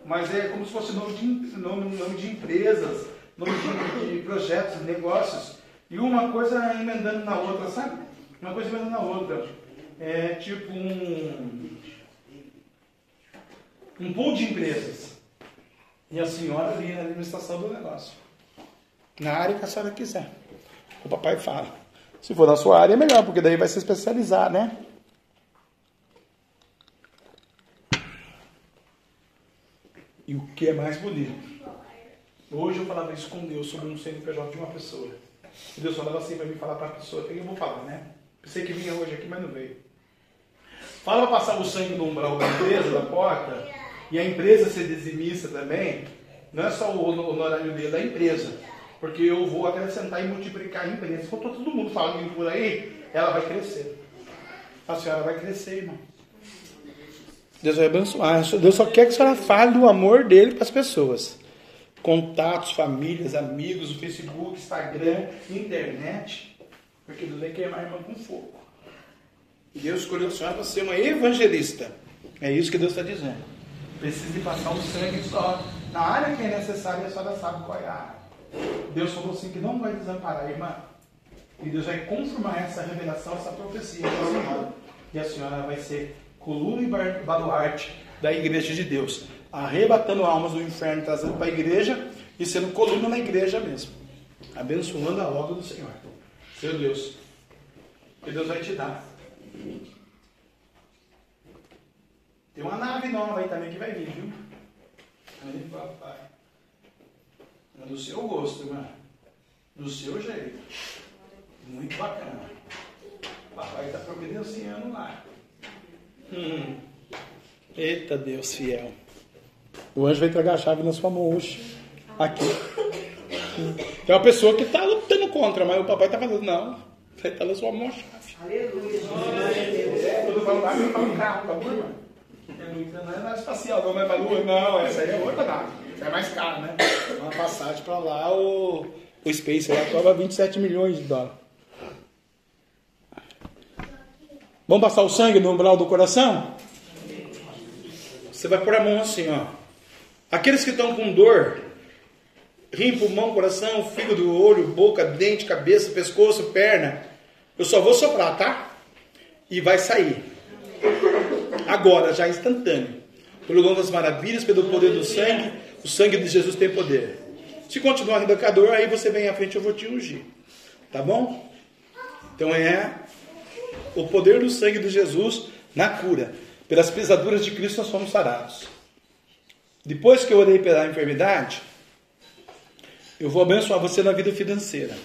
mas é como se fosse nome de, nome, nome de empresas, nome de, de projetos, negócios, e uma coisa emendando na outra, sabe? Uma coisa emendando na outra é tipo um, um pool de empresas. E a senhora ali na administração do negócio. Na área que a senhora quiser. O papai fala. Se for na sua área é melhor, porque daí vai se especializar, né? E o que é mais bonito? Hoje eu falava isso com Deus sobre um CNPJ de uma pessoa. E Deus falava assim para mim falar para a pessoa, que eu vou falar, né? Pensei que vinha hoje aqui, mas não veio. Fala passar o sangue no umbral da empresa, da porta, e a empresa ser dizimista também, não é só o honorário dele, é da empresa. Porque eu vou acrescentar e multiplicar a empresa. Quando todo mundo falando por aí, ela vai crescer. A senhora vai crescer, irmão. Deus vai abençoar. Deus só quer que a senhora fale do amor dele para as pessoas. Contatos, famílias, amigos, Facebook, Instagram, internet. Porque Deus vai queimar a irmã com fogo. Deus escolheu a senhora para ser uma evangelista. É isso que Deus está dizendo. Precisa passar o sangue só. Na área que é necessária, a senhora sabe qual é a área. Deus falou assim que não vai desamparar a irmã. E Deus vai confirmar essa revelação, essa profecia para a senhora. E a senhora vai ser coluna e baluarte da igreja de Deus. Arrebatando almas do inferno, trazendo para a igreja e sendo coluna na igreja mesmo. Abençoando a obra do Senhor. Seu Deus. Que Deus vai te dar tem uma nave nova aí também que vai vir, viu? Aí, papai. É do seu gosto, mano. Do seu jeito. Muito bacana. Papai está providenciando lá. Hum. Eita Deus fiel. O anjo vai entregar a chave na sua mão hoje. Aqui. Tem uma pessoa que está lutando contra, mas o papai está falando, não. Vai estar na sua mão a chave. Aleluia. Quando falo lá, eu falo carro, tá bom, irmão? Não é nada espacial, não é pra lua, não. Essa aí é outra nave. É mais cara, né? Uma passagem pra lá, o, o Space lá cobra 27 milhões de dólares. Vamos passar o sangue no umbral do coração? Você vai pôr a mão assim, ó. Aqueles que estão com dor, rim, pulmão, coração, fígado, olho, boca, dente, cabeça, pescoço, perna, eu só vou soprar, tá? E vai sair. Agora, já instantâneo. Pelo nome das maravilhas, pelo poder do sangue, o sangue de Jesus tem poder. Se continuar a dor, aí você vem à frente, eu vou te ungir. Tá bom? Então é o poder do sangue de Jesus na cura. Pelas pisaduras de Cristo nós somos sarados. Depois que eu orei pela enfermidade, eu vou abençoar você na vida financeira.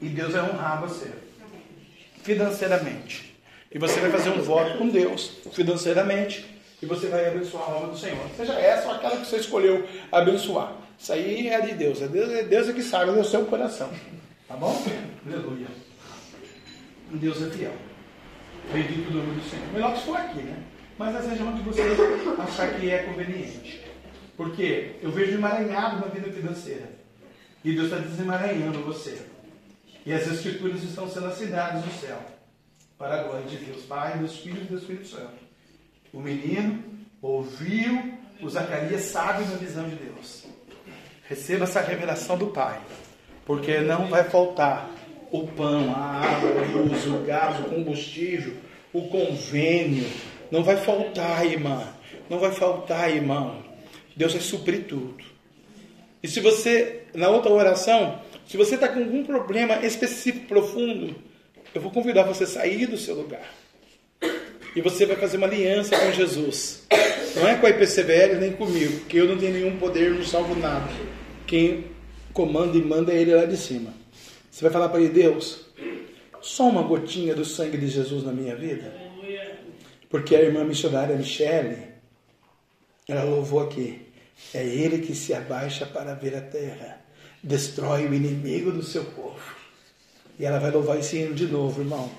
E Deus vai honrar você financeiramente. E você vai fazer um voto com Deus financeiramente. E você vai abençoar a alma do Senhor. Seja essa ou aquela que você escolheu abençoar. Isso aí é de Deus. É Deus, é Deus que sabe do seu coração. Tá bom? Aleluia. Deus é fiel. Bendito o nome do Senhor. Melhor que for aqui, né? Mas essa região que você achar que é conveniente. Porque eu vejo emaranhado na vida financeira. E Deus está desemaranhando você. E as escrituras estão sendo assinadas no céu. Para a glória de Deus, Pai, dos Filhos e do Espírito Santo. O menino ouviu, o Zacarias sabe na visão de Deus. Receba essa revelação do Pai. Porque não vai faltar o pão, a água, a luz, o gás, o combustível, o convênio. Não vai faltar, irmã. Não vai faltar, irmão. Deus vai suprir tudo. E se você, na outra oração, se você está com algum problema específico, profundo, eu vou convidar você a sair do seu lugar. E você vai fazer uma aliança com Jesus. Não é com a IPCBL nem comigo, porque eu não tenho nenhum poder, não salvo nada. Quem comanda e manda é Ele lá de cima. Você vai falar para ele, Deus, só uma gotinha do sangue de Jesus na minha vida. Porque a irmã missionária Michele, ela louvou aqui. É Ele que se abaixa para ver a terra, destrói o inimigo do seu povo. E ela vai louvar esse hino de novo, irmão.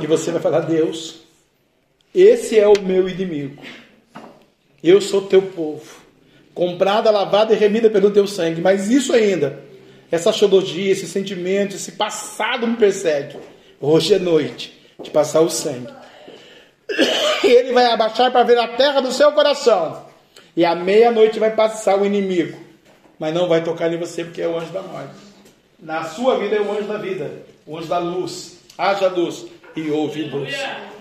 E você vai falar: Deus, esse é o meu inimigo. Eu sou teu povo, comprada, lavada e remida pelo teu sangue. Mas isso ainda essa xodologia, esse sentimento, esse passado me persegue. Hoje é noite de passar o sangue. Ele vai abaixar para ver a terra do seu coração. E à meia-noite vai passar o inimigo. Mas não vai tocar em você porque é o anjo da morte. Na sua vida é o anjo da vida, o anjo da luz. Haja luz e ouve luz.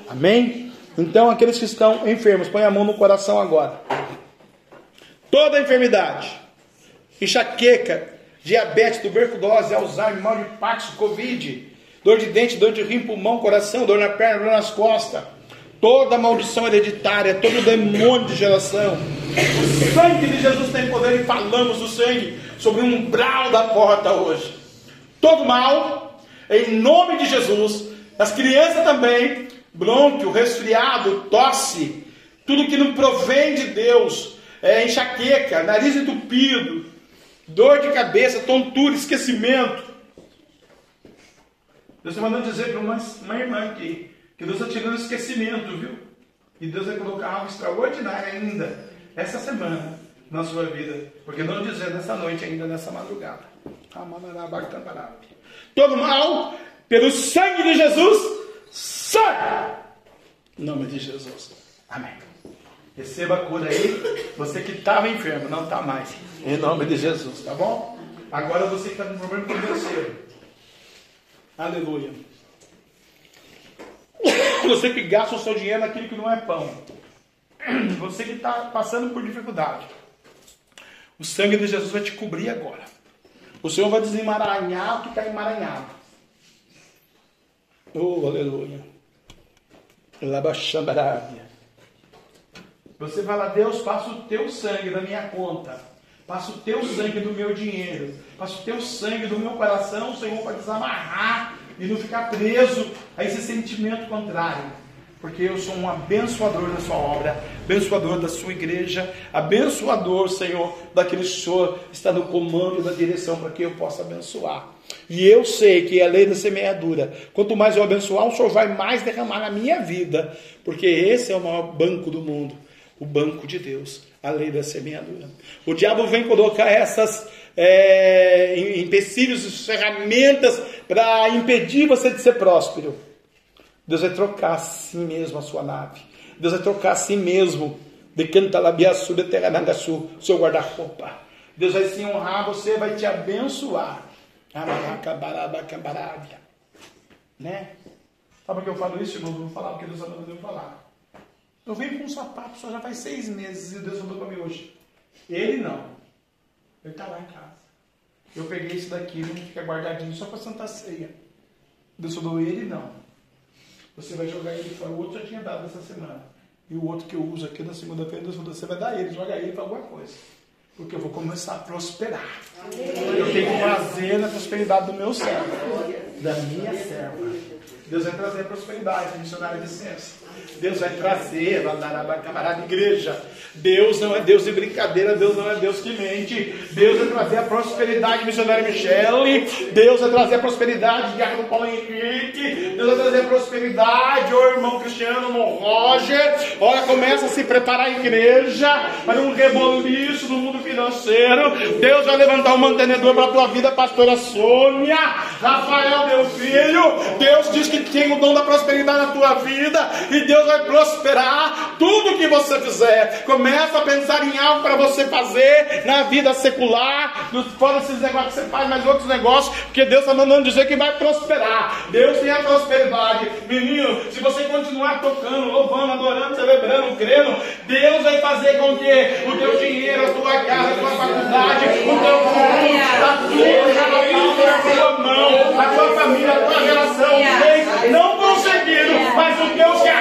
Amém? Então, aqueles que estão enfermos, põe a mão no coração agora. Toda enfermidade, enxaqueca, diabetes, tuberculose, Alzheimer, mal de Parkinson, Covid, dor de dente, dor de rim, pulmão, coração, dor na perna, dor nas costas, toda maldição hereditária, todo demônio de geração. O sangue de Jesus tem poder e falamos do sangue sobre o umbral da porta hoje. Todo mal, em nome de Jesus, as crianças também, brônquio, resfriado, tosse, tudo que não provém de Deus, é, enxaqueca, nariz entupido, dor de cabeça, tontura, esquecimento. Deus está mandando dizer para uma, uma irmã aqui que Deus está tirando esquecimento, viu? E Deus vai colocar algo extraordinário ainda essa semana na sua vida. Porque não dizer nessa noite ainda, nessa madrugada. Todo mal, pelo sangue de Jesus, sai! Em nome de Jesus. Amém. Receba a cura aí. Você que estava enfermo, não está mais. Em nome de Jesus, tá bom? Agora você que está com problema financeiro. Aleluia. Você que gasta o seu dinheiro naquilo que não é pão. Você que está passando por dificuldade. O sangue de Jesus vai te cobrir agora. O Senhor vai desemaranhar o que está emaranhado. Oh, aleluia. Você fala, Deus, passa o teu sangue na minha conta Passa o teu sangue do meu dinheiro. Passa o teu sangue do meu coração, Senhor, para desamarrar e não ficar preso a esse sentimento contrário. Porque eu sou um abençoador da sua obra, abençoador da sua igreja, abençoador, Senhor, daquele Senhor está no comando da direção para que eu possa abençoar. E eu sei que é a lei da semeadura. Quanto mais eu abençoar, o Senhor vai mais derramar na minha vida. Porque esse é o maior banco do mundo o banco de Deus a lei da semeadura. O diabo vem colocar essas é, empecilhos, ferramentas para impedir você de ser próspero. Deus vai trocar assim mesmo a sua nave. Deus vai trocar assim mesmo de cantalabiaçu, de terranagaçu, seu guarda-roupa. Deus vai se honrar, você vai te abençoar. Né? Sabe por que eu falo isso, irmão? Eu vou falar porque Deus está mandando eu falar. Eu venho com um sapato só já faz seis meses e Deus mandou para mim hoje. Ele não. Ele está lá em casa. Eu peguei isso daqui, ele fica guardadinho só para Santa Ceia. Deus falou, ele não. Você vai jogar ele fora. O outro já tinha dado essa semana. E o outro que eu uso aqui na segunda-feira, você vai dar ele, joga ele para alguma coisa. Porque eu vou começar a prosperar. Eu tenho prazer na prosperidade do meu servo, da minha serva. Deus vai trazer prosperidade, missionário de ciência. Deus vai trazer, camarada igreja. Deus não é Deus de brincadeira, Deus não é Deus que mente. Deus vai trazer a prosperidade, missionário Michele. Deus vai trazer a prosperidade, diácono Paulo Henrique. Deus vai trazer a prosperidade, ô irmão Cristiano, irmão Roger. Olha, começa a se preparar a igreja para um reboliço no mundo financeiro. Deus vai levantar um mantenedor para a tua vida, pastora Sônia. Rafael, meu filho. Deus diz que tem o dom da prosperidade na tua vida. E Deus vai prosperar tudo que você fizer. Começa a pensar em algo para você fazer na vida secular, fora esses negócios que você faz, mas outros negócios, porque Deus está mandando dizer que vai prosperar. Deus tem a prosperidade. Menino, se você continuar tocando, louvando, adorando, celebrando, crendo, Deus vai fazer com que o teu dinheiro, a tua casa, a tua faculdade, o teu futuro, a tua, a tua mão, a tua família, a tua geração, vocês não conseguiram, mas o Deus que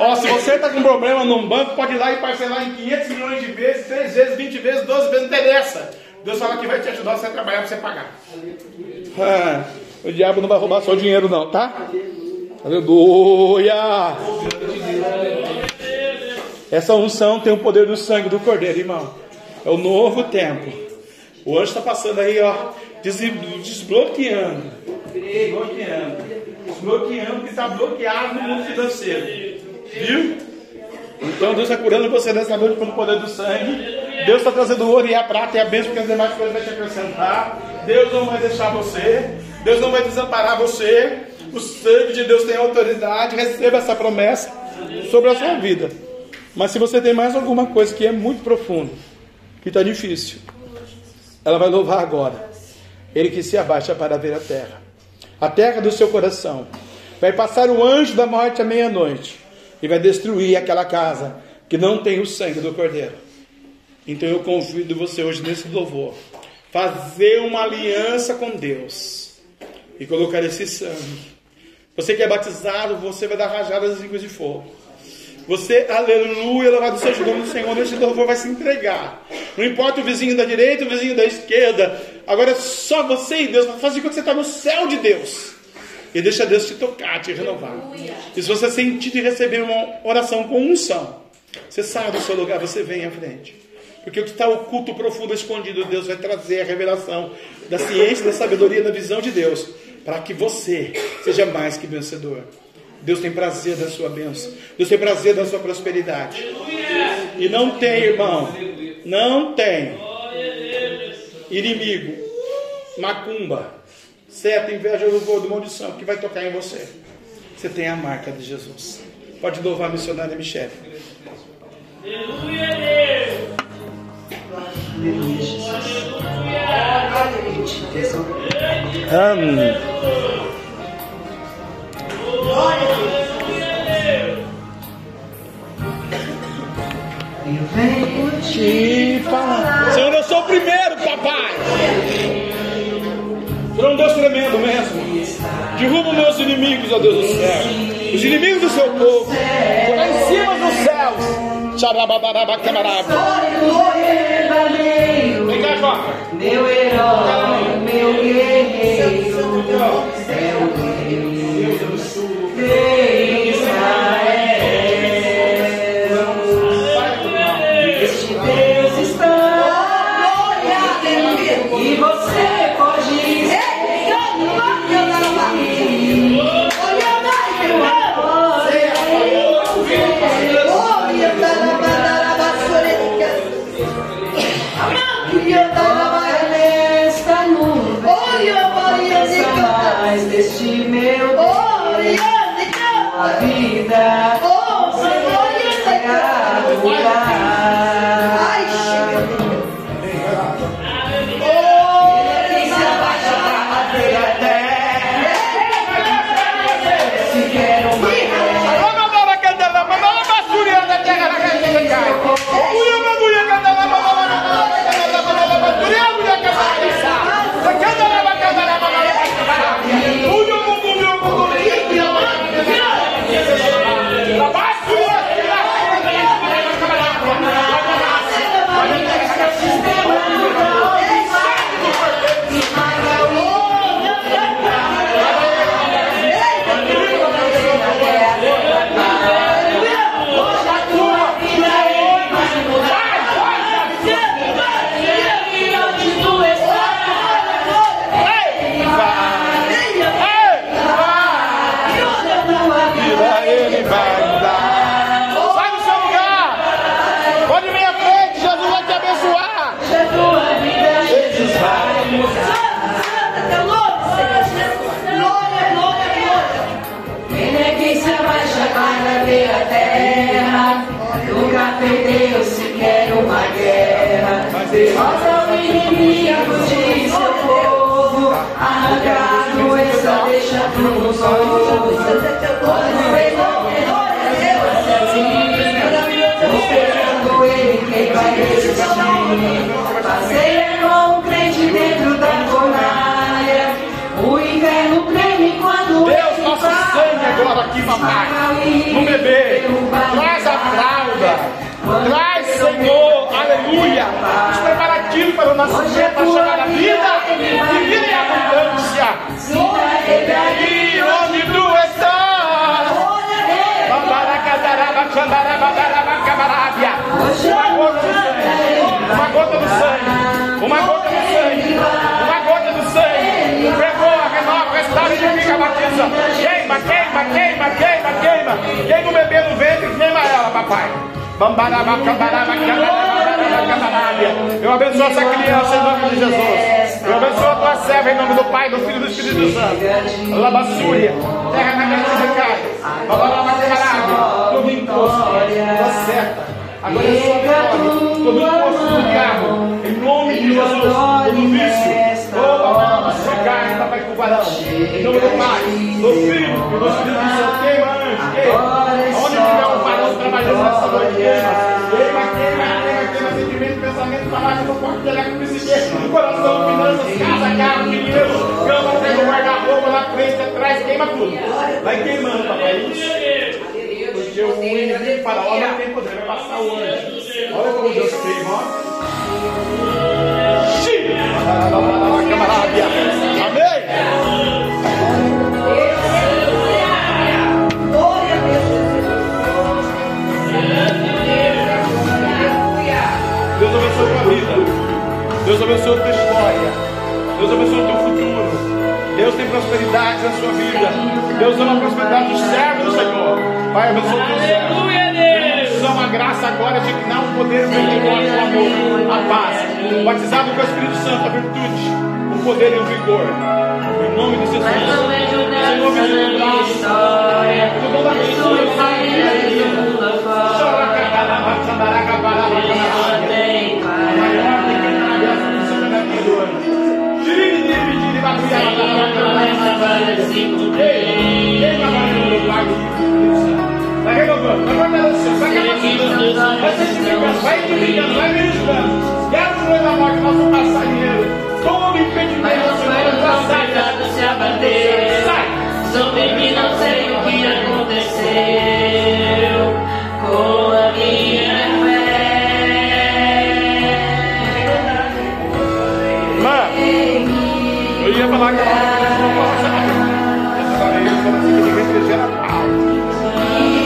Ó, se você está com problema num banco, pode ir lá e parcelar em 500 milhões de vezes, 3 vezes, 20 vezes, 12 vezes, não interessa. Deus fala que vai te ajudar você a trabalhar para você pagar. Ah, o diabo não vai roubar seu dinheiro, não, tá? Aleluia! Essa unção tem o poder do sangue do cordeiro, irmão. É o novo tempo. O anjo está passando aí, ó, desbloqueando. Desbloqueando. Desbloqueando o que está bloqueado no mundo financeiro. Viu? Então Deus está curando você nessa noite pelo poder do sangue. Deus está trazendo ouro e a prata e a bênção, porque as demais coisas vai te acrescentar. Deus não vai deixar você. Deus não vai desamparar você. O sangue de Deus tem autoridade. Receba essa promessa sobre a sua vida. Mas se você tem mais alguma coisa que é muito profundo, que está difícil, ela vai louvar agora. Ele que se abaixa para ver a terra. A terra do seu coração. Vai passar o anjo da morte à meia-noite e vai destruir aquela casa que não tem o sangue do cordeiro. Então eu convido você hoje nesse louvor, fazer uma aliança com Deus e colocar esse sangue. Você que é batizado, você vai dar rajadas de línguas de fogo. Você, aleluia, louvado seja o nome do Senhor, nesse louvor vai se entregar. Não importa o vizinho da direita, o vizinho da esquerda. Agora é só você e Deus. Fazer com que você está no céu de Deus. E deixa Deus te tocar, te renovar. E se você sentir de receber uma oração com unção, você sai do seu lugar, você vem à frente. Porque o que está oculto, profundo, escondido, Deus vai trazer a revelação da ciência, da sabedoria, da visão de Deus, para que você seja mais que vencedor. Deus tem prazer da sua bênção. Deus tem prazer da sua prosperidade. E não tem, irmão, não tem inimigo, macumba, seta, inveja, louvor, do maldição que vai tocar em você. Você tem a marca de Jesus. Pode louvar a missionária Michelle. Aleluia! Amém. Eu venho te falar. Senhor, eu sou o primeiro, papai. Senhor é um Deus tremendo mesmo. Derruba meus inimigos, ó Deus do céu. Os inimigos do seu povo. Lá em cima dos céus. Xarababaraba camarada. Vem cá. Meu herói, meu guerreiro, perdeu sequer uma guerra. Derrota o inimigo de seu povo, arrancado está deixando um novo. Quando pegou terror, Esperando ele, quem vai resistir? Com um crente dentro da fornalha. O inverno treme quando Deus, nosso sangue agora aqui, papai. No bebê. Traz a fralda. Traz, Senhor. Aleluia. Os preparativos para o nascimento, para chegar na vida. E vida em abundância. E onde tu estás? Babaracadaraba, xandaraba, cabarábia. Uma gota do sangue. Uma gota do sangue. Uma gota do sangue. Uma gota do sangue. Perdoa, renova, restaura, edifica, batiza. Queima, queima, queima, queima, queima. Queima o bebê no ventre, queima ela, papai. Eu abençoo essa criança em nome de Jesus. Eu abençoo a tua serva em nome do Pai, do Filho e do Espírito Santo. Labassúria, terra na casa de cai. Babalaba, cabarábia. Todo imposto, tua seta. Agora é sua. Todo imposto do diabo. Em nome de Jesus. Todo vício. Oh, babalaba, sua carne, papai, tubarão. Em nome do Pai, do Filho e do Espírito Santo. Queima, anjo, queima. Onde tiver um varão trabalhando nessa noite, queima. Queima, queima, queima, queima. Sentimento, pensamento, palavra, no corpo, intelecto, psique, coração, finanças, casa, carro, dinheiro, cama, pega, guarda-roupa, na frente, atrás, queima tudo. Vai queimando, papai. Porque o inimigo de faraó não tem poder, vai passar o anjo. Olha como Deus queima, ó. Xiii! Camarábia. Abençoe a tua história. Deus abençoe o teu futuro. Deus tem prosperidade na sua vida. Deus ama a prosperidade dos servos do Senhor. Pai, abençoe o teu servo. Deus ama a graça agora de que dá um poder vendedor o amor, a paz. Batizado com o Espírito Santo, a virtude, o poder e o vigor. Em nome de Jesus. Senhor, me minha graça. história. Eu aconteceu com a minha eu ia falar que aí eu falo assim que ninguém gera pau.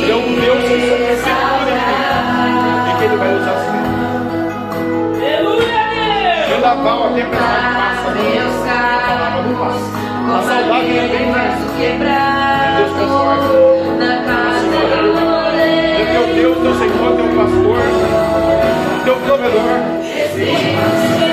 Ele é um Deus que sempre segura e que ele vai usar assim. Vendaval, a tempestade passa. né? Meus A palavra não carros, passa. A saudade não tem mais. vaso quebrado na casa do É Deus, teu Senhor, teu pastor, teu provedor. Eu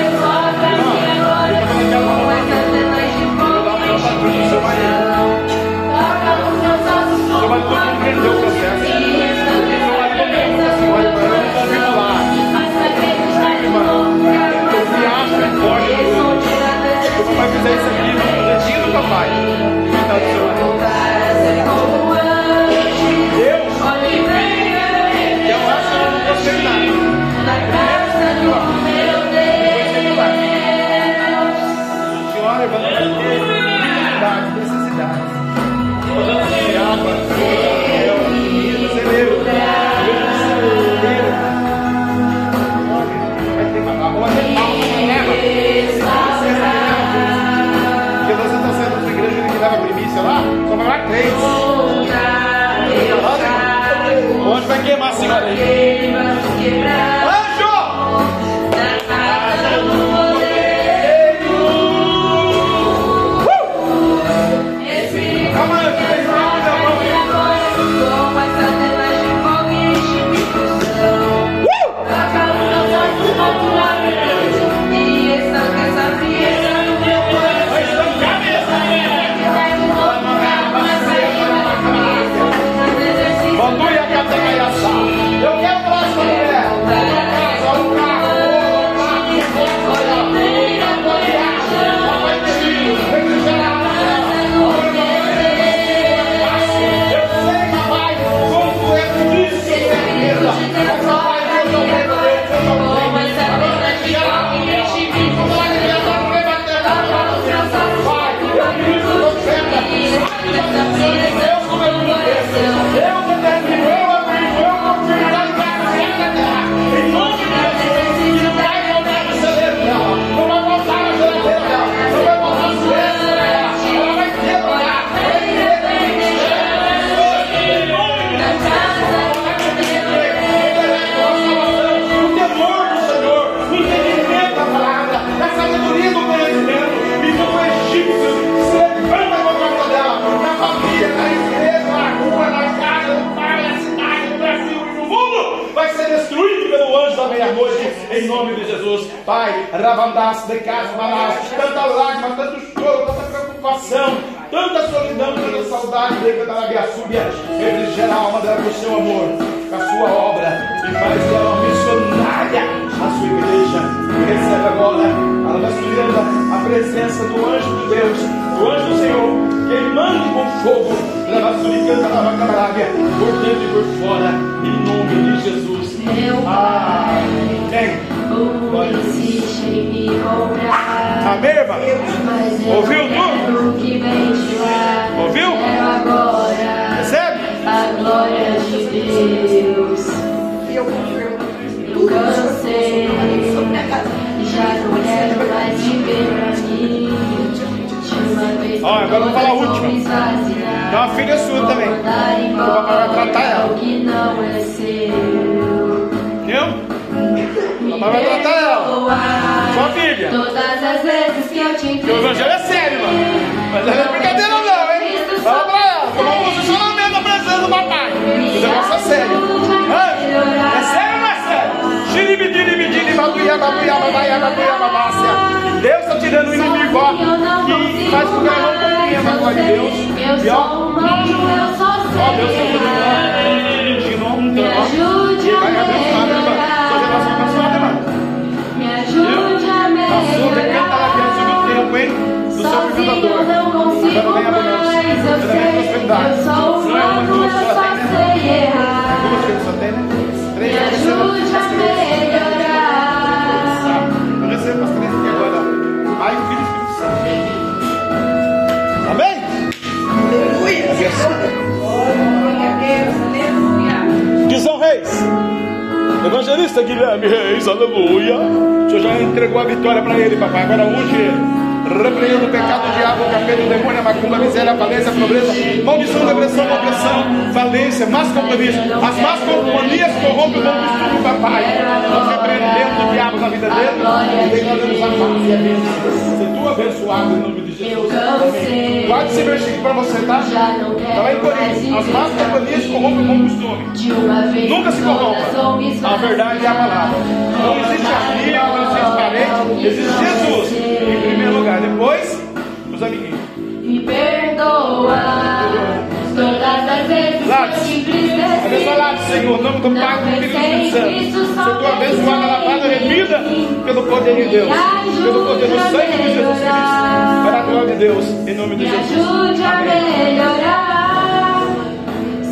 life. Primícia lá, só vai lá três. Onde vai queimar a senhora aí? Rabandas, de casmanas, tanta lágrima, tanto choro, tanta preocupação, tanta solidão, tanta saudade, de Catalabiaçúbia, refrigera a alma dela com o seu amor, com a sua obra, e faz dela uma missionária na sua igreja. Recebe agora, ela vai subindo a presença do anjo de Deus, do anjo do Senhor, queimando com fogo, leva suricanta na camarada, por dentro e por fora, em nome de Jesus. Amém. Amém, irmã? Ouviu tudo? Ouviu? Recebe? A glória de Deus. Eu cansei. Já não quero mais viver pra mim. Ó, agora vamos falar a última. Tem uma filha sua também. O vai tratar ela. Mas vai tratar ela. Sua filha. Todas as vezes que eu te Porque o evangelho é sério, mano. Mas não é brincadeira não, hein? Fala pra ela. Toma um posicionamento na presença do papai. O negócio é sério. É sério ou não é sério? Xiribidiri, babuia, babuia, babaia, babuia, babácia. Deus está tirando o inimigo, ó. Que faz com que ela não compreenda a glória de Deus. E ó. Ó, Deus está tirando. Prosperidade. Não é uma, duas só tem, né? Duas que só né? Três, Me ajude a melhorar. Eu recebo as três aqui agora. Pai, Filho Espírito Santo. Amém? Guizão Reis. Evangelista Guilherme Reis, aleluia. O Senhor já entregou a vitória para ele, papai. Agora unge ele. Repreenda o pecado, o diabo, o capeta, o demônio, a macumba, a miséria, a falência, a pobreza, maldição, depressão, opressão, falência, más companhias. As más companhias corrompem o bom costume, papai. Nós repreendemos o diabo na vida dele e declaramos a paz e a bênção. Abençoado em nome de Jesus. Amém. Guarde esse versículo para você, tá? Está lá em Coríntios. As más companhias corrompem o bom costume. Nunca se corrompa. A verdade é a palavra. Não existe amigo, não existe parente, existe Jesus em primeiro lugar. Depois, os amiguinhos. Lápis. entristeci. Abençoado, Senhor, nome do Pai, do Filho e do Espírito Santo. Seja tua abençoada, lavada, remida pelo poder de Deus, pelo poder do sangue de Jesus Cristo, para a glória de Deus, em nome de Jesus. ajude a melhorar.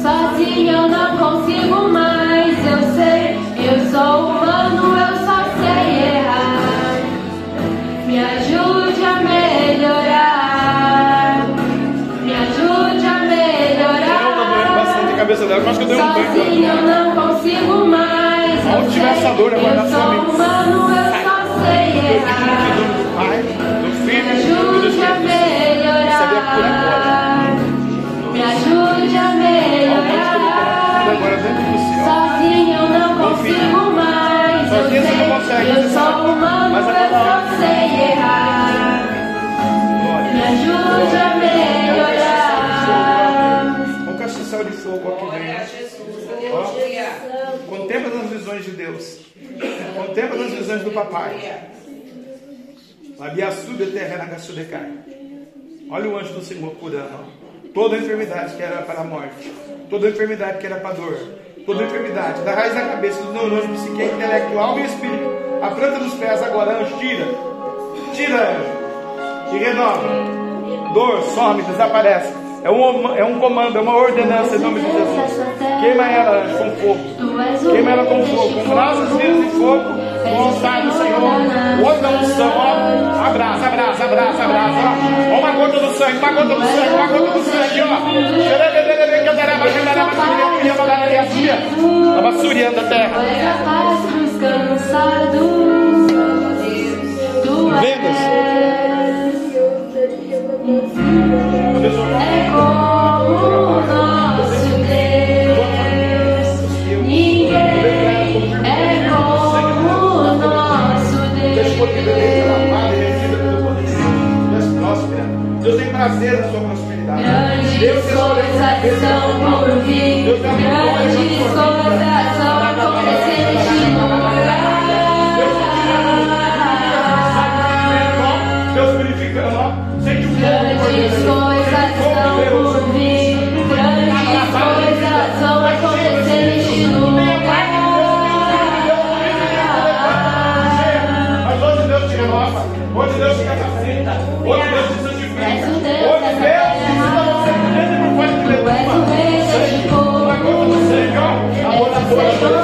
Sozinho eu não consigo mais, eu sei. Eu sou humano, eu só sei errar. Me ajude a melhorar. Bastante a melhorar. cabeça dela, mas que eu dei um Sozinho eu banho. não consigo mais. eu Onde tiver essa dor, Eu na sua sou mente. humano, eu só sei errar. do Pai, do Me Filho e do Espírito Santo. Agora. Me ajude a melhorar. Agora dentro do céu. Sozinho eu não consigo mais. Eu Sozinho você não consegue, sei. você Eu sabe. sou humano, eu só sei errar. Me ajude a melhorar. Fogo aqui dentro. Ó, Contempla nas visões de Deus. Contempla nas visões do papai. Labiaçuda terra na Olha o anjo do Senhor curando. Toda enfermidade que era para a morte. Toda enfermidade que era para a dor. Toda enfermidade. Da raiz da cabeça, do neurônio, psique, intelecto, alma e espírito. A planta dos pés agora, anjo, tira. Tira, anjo. E renova. Dor, some, desaparece. É um, é um comando, é uma ordenança em nome de Jesus. Queima ela com fogo. Queima ela com fogo. Com braços vivas e fogo. Vontade do Senhor. Outra unção, ó. Abraça, abraça, abraça, abraça. Ó. uma gota do sangue, uma gota do sangue, uma gota do sangue, ó. A basúria da terra. Vendas. É como o nosso Deus. Ninguém é como o nosso Deus. Deus tem prazer na sua prosperidade. Grandes coisas são por vir. Grandes coisas. selección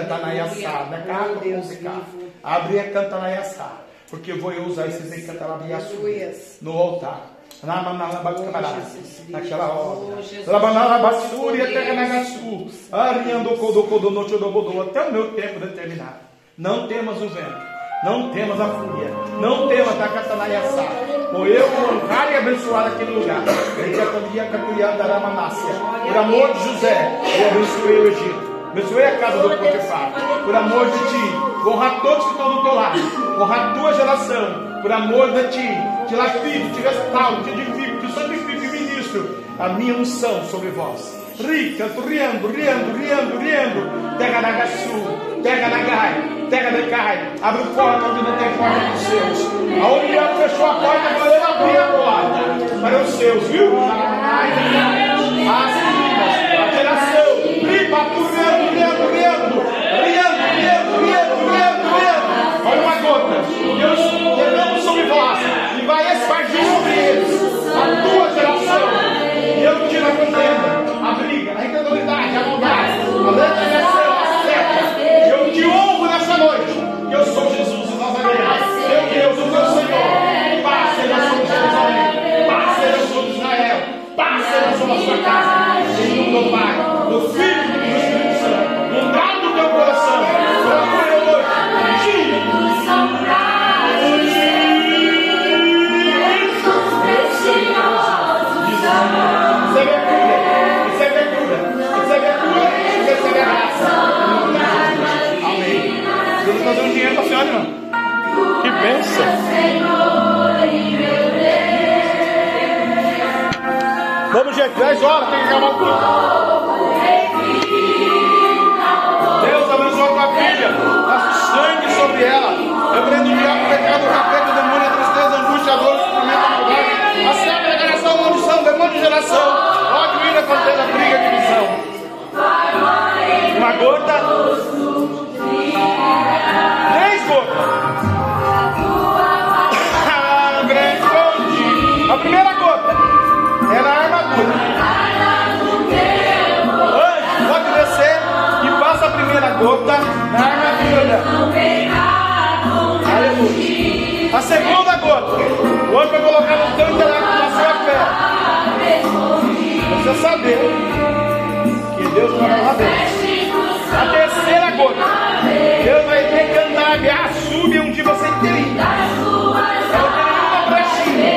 Cantanaiaçá, da casa musical. Abre a Cantanaiaçá. Porque eu vou usar esses encantalabiaçu no altar. Naquela hora. Labanalabassúria, chodobodo. Até o meu tempo determinado. Não temas o vento. Não temas a fúria. Não temas a catanaiaçá. Por eu honrar e abençoar aquele lugar. Por amor de José, eu abençoei o Egito. Abençoei a casa do Potifar. Por amor de ti. Honrar todos que estão do teu lado. Honrar a tua geração. Por amor de ti. Te lapido, te restauro, te edifico, te santifico e ministro a minha unção sobre vós. Rica, riando, riando, riando, riando. Terra da Gaçu, terra da Gai, terra da Cai. Abre porta onde não tem porta para os seus. Aonde Deus fechou a porta, para ele abrir a porta para os seus, viu? As filhas, a geração. Ripa, riando, tua casa, no pai, no filho e no Espírito Santo. No dado do teu coração, procura hoje, tira. Amém. Deus não deu dinheiro para a senhora, não. Que bênção. Vamos, gente, 10 horas, tem que acabar o culto. Deus abençoe a tua filha, passa sangue sobre ela. Eu prendo o diabo, o pecado, o capeta, o demônio, a tristeza, a angústia, a dor, o sofrimento, a maldade. A serva da geração, a maldição, demônio de geração. Ódio, ira, contenda, briga, divisão. Uma gota. Três gotas. Ah. A primeira gota na armadura. Aleluia. A segunda gota, o anjo vai colocar no intelecto na sua fé. Você saber que Deus vai lá dentro. A terceira gota, Deus vai decantar a súbia onde você tem. Brechinha.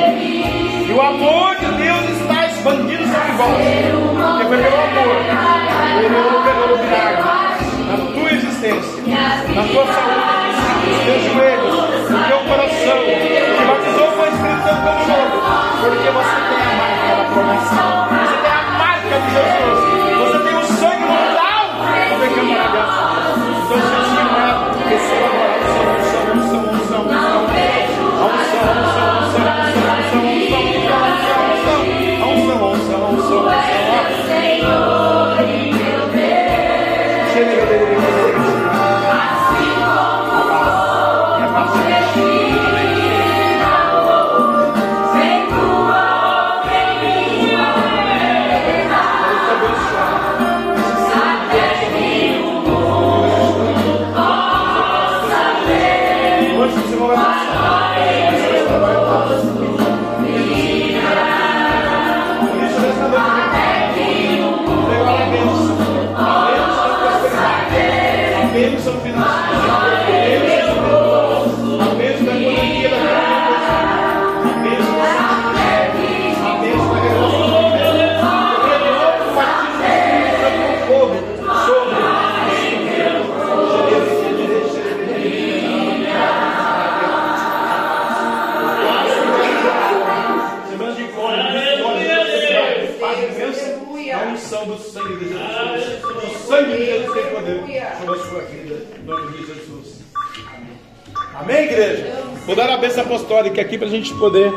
E o amor de Deus está expandindo sobre vós. Porque foi pelo amor. Ele operou o milagre existência, na tua saúde, nos teus joelhos, no teu coração. Te batizou com o Espírito Santo como novo. Porque você tem a marca da promessa. Você tem a marca de Jesus. Você tem o sangue mortal do pecado maravilhoso. Então, se assim não é, receba agora a unção, a unção, a unção, a unção, a unção, a unção, a unção, a unção, a unção, a unção, unção, a unção, histórica aqui para a gente poder,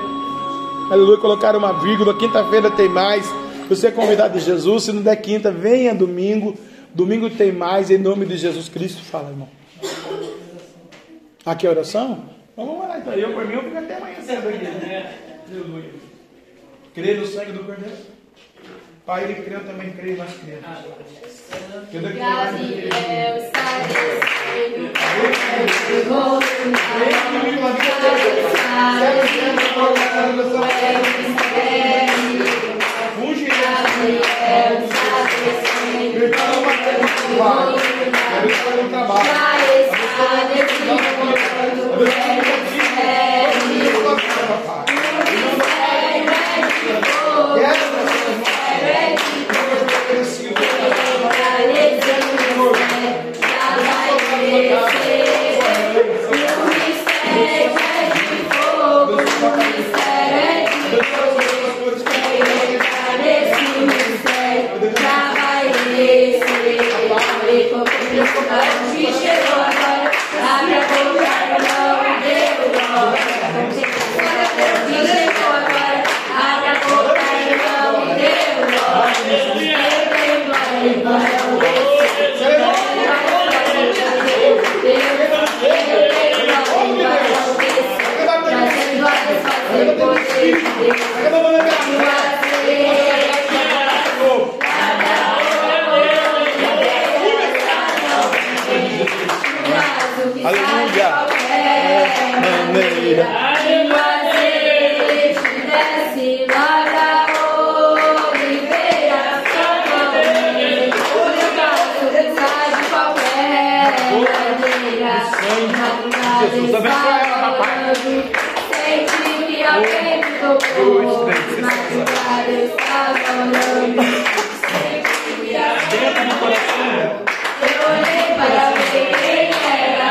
aleluia, colocar uma vírgula. Quinta-feira tem mais. Você é convidado de Jesus. Se não der quinta, venha domingo. Domingo tem mais. Em nome de Jesus Cristo, fala, irmão. Aqui é a oração? Então, vamos lá, então. Eu, por mim, eu fico até amanhã cedo aqui. Né? Aleluia. Crer no sangue do Cordeiro. Pai ele criança também creio, nas crianças. Que declaramos que Gritando uma coisa Parabéns! Aleluia. Aleluia. Dentro do coração. Eu olhei para ver quem era.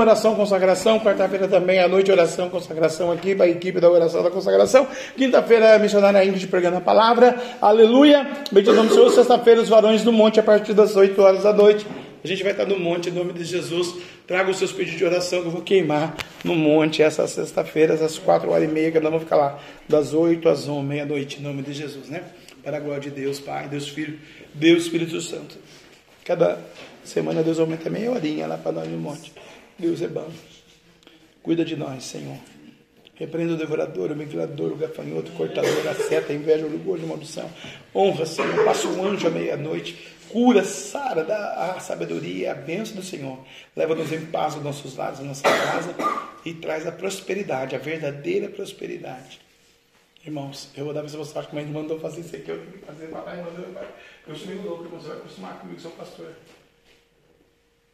Oração, consagração. Quarta-feira também à noite oração, consagração aqui para a equipe da oração da consagração. Quinta-feira missionária Ingrid pregando a palavra. Aleluia. Bendito nome do Senhor. Sexta-feira os varões do monte a partir das 8 horas da noite. A gente vai estar no monte em nome de Jesus. Traga os seus pedidos de oração que eu vou queimar no monte essa sexta-feira, às 4 horas e meia, que nós vamos ficar lá das 8 às 11, meia-noite, em nome de Jesus, né? Para a glória de Deus, Pai, Deus Filho, Deus Espírito Santo. Cada semana Deus aumenta meia horinha lá para nós no monte. Deus é bom. Cuida de nós, Senhor. Repreenda o devorador, o migrador, o gafanhoto, o cortador, a seta, a inveja, o orgulho, a maldição. Honra, Senhor. Passa um anjo à meia-noite cura, sara, dá a sabedoria, a bênção do Senhor. Leva-nos em paz aos nossos lados, a nossa casa e traz a prosperidade, a verdadeira prosperidade. Irmãos, eu vou dar para vocês, acho que a mãe mandou fazer isso aqui, eu tenho que fazer, papai mandou, eu sou meio louco, você vai acostumar comigo, sou pastor.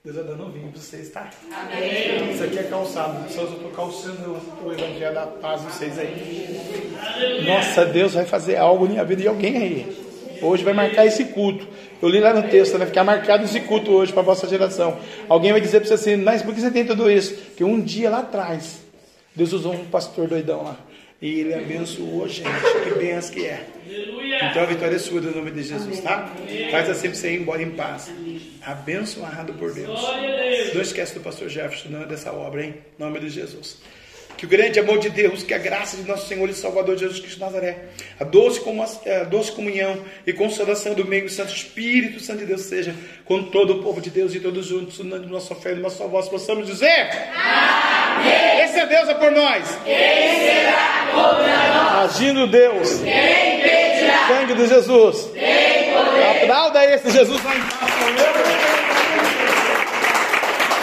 Deus vai dando vinho para vocês, tá? Amém. Isso aqui é calçado. Só eu estou calçando o evangelho da paz vocês aí. Nossa, Deus vai fazer algo na vida de alguém aí. Hoje vai marcar esse culto. Eu li lá no texto, vai ficar marcado esse culto hoje para a vossa geração. Alguém vai dizer para você assim, mas por que você tem tudo isso? Porque um dia lá atrás, Deus usou um pastor doidão lá. E ele abençoou gente. Que benção que é. Então a vitória é sua no nome de Jesus, tá? Faz assim para você ir embora em paz. Abençoado por Deus. Não esquece do pastor Jefferson, não é dessa obra, hein? Em nome de Jesus. Que o grande amor de Deus, que a graça de nosso Senhor e Salvador Jesus Cristo de Nazaré, a doce, a doce comunhão e consolação do meio do Santo Espírito Santo de Deus seja com todo o povo de Deus e todos juntos, unando nossa fé e nossa voz, possamos dizer: Amém. Esse é Deus é por nós. Quem será contra nós? Agindo Deus. Quem impedirá? Sangue de Jesus. Quem poder? Aplauda esse Jesus lá em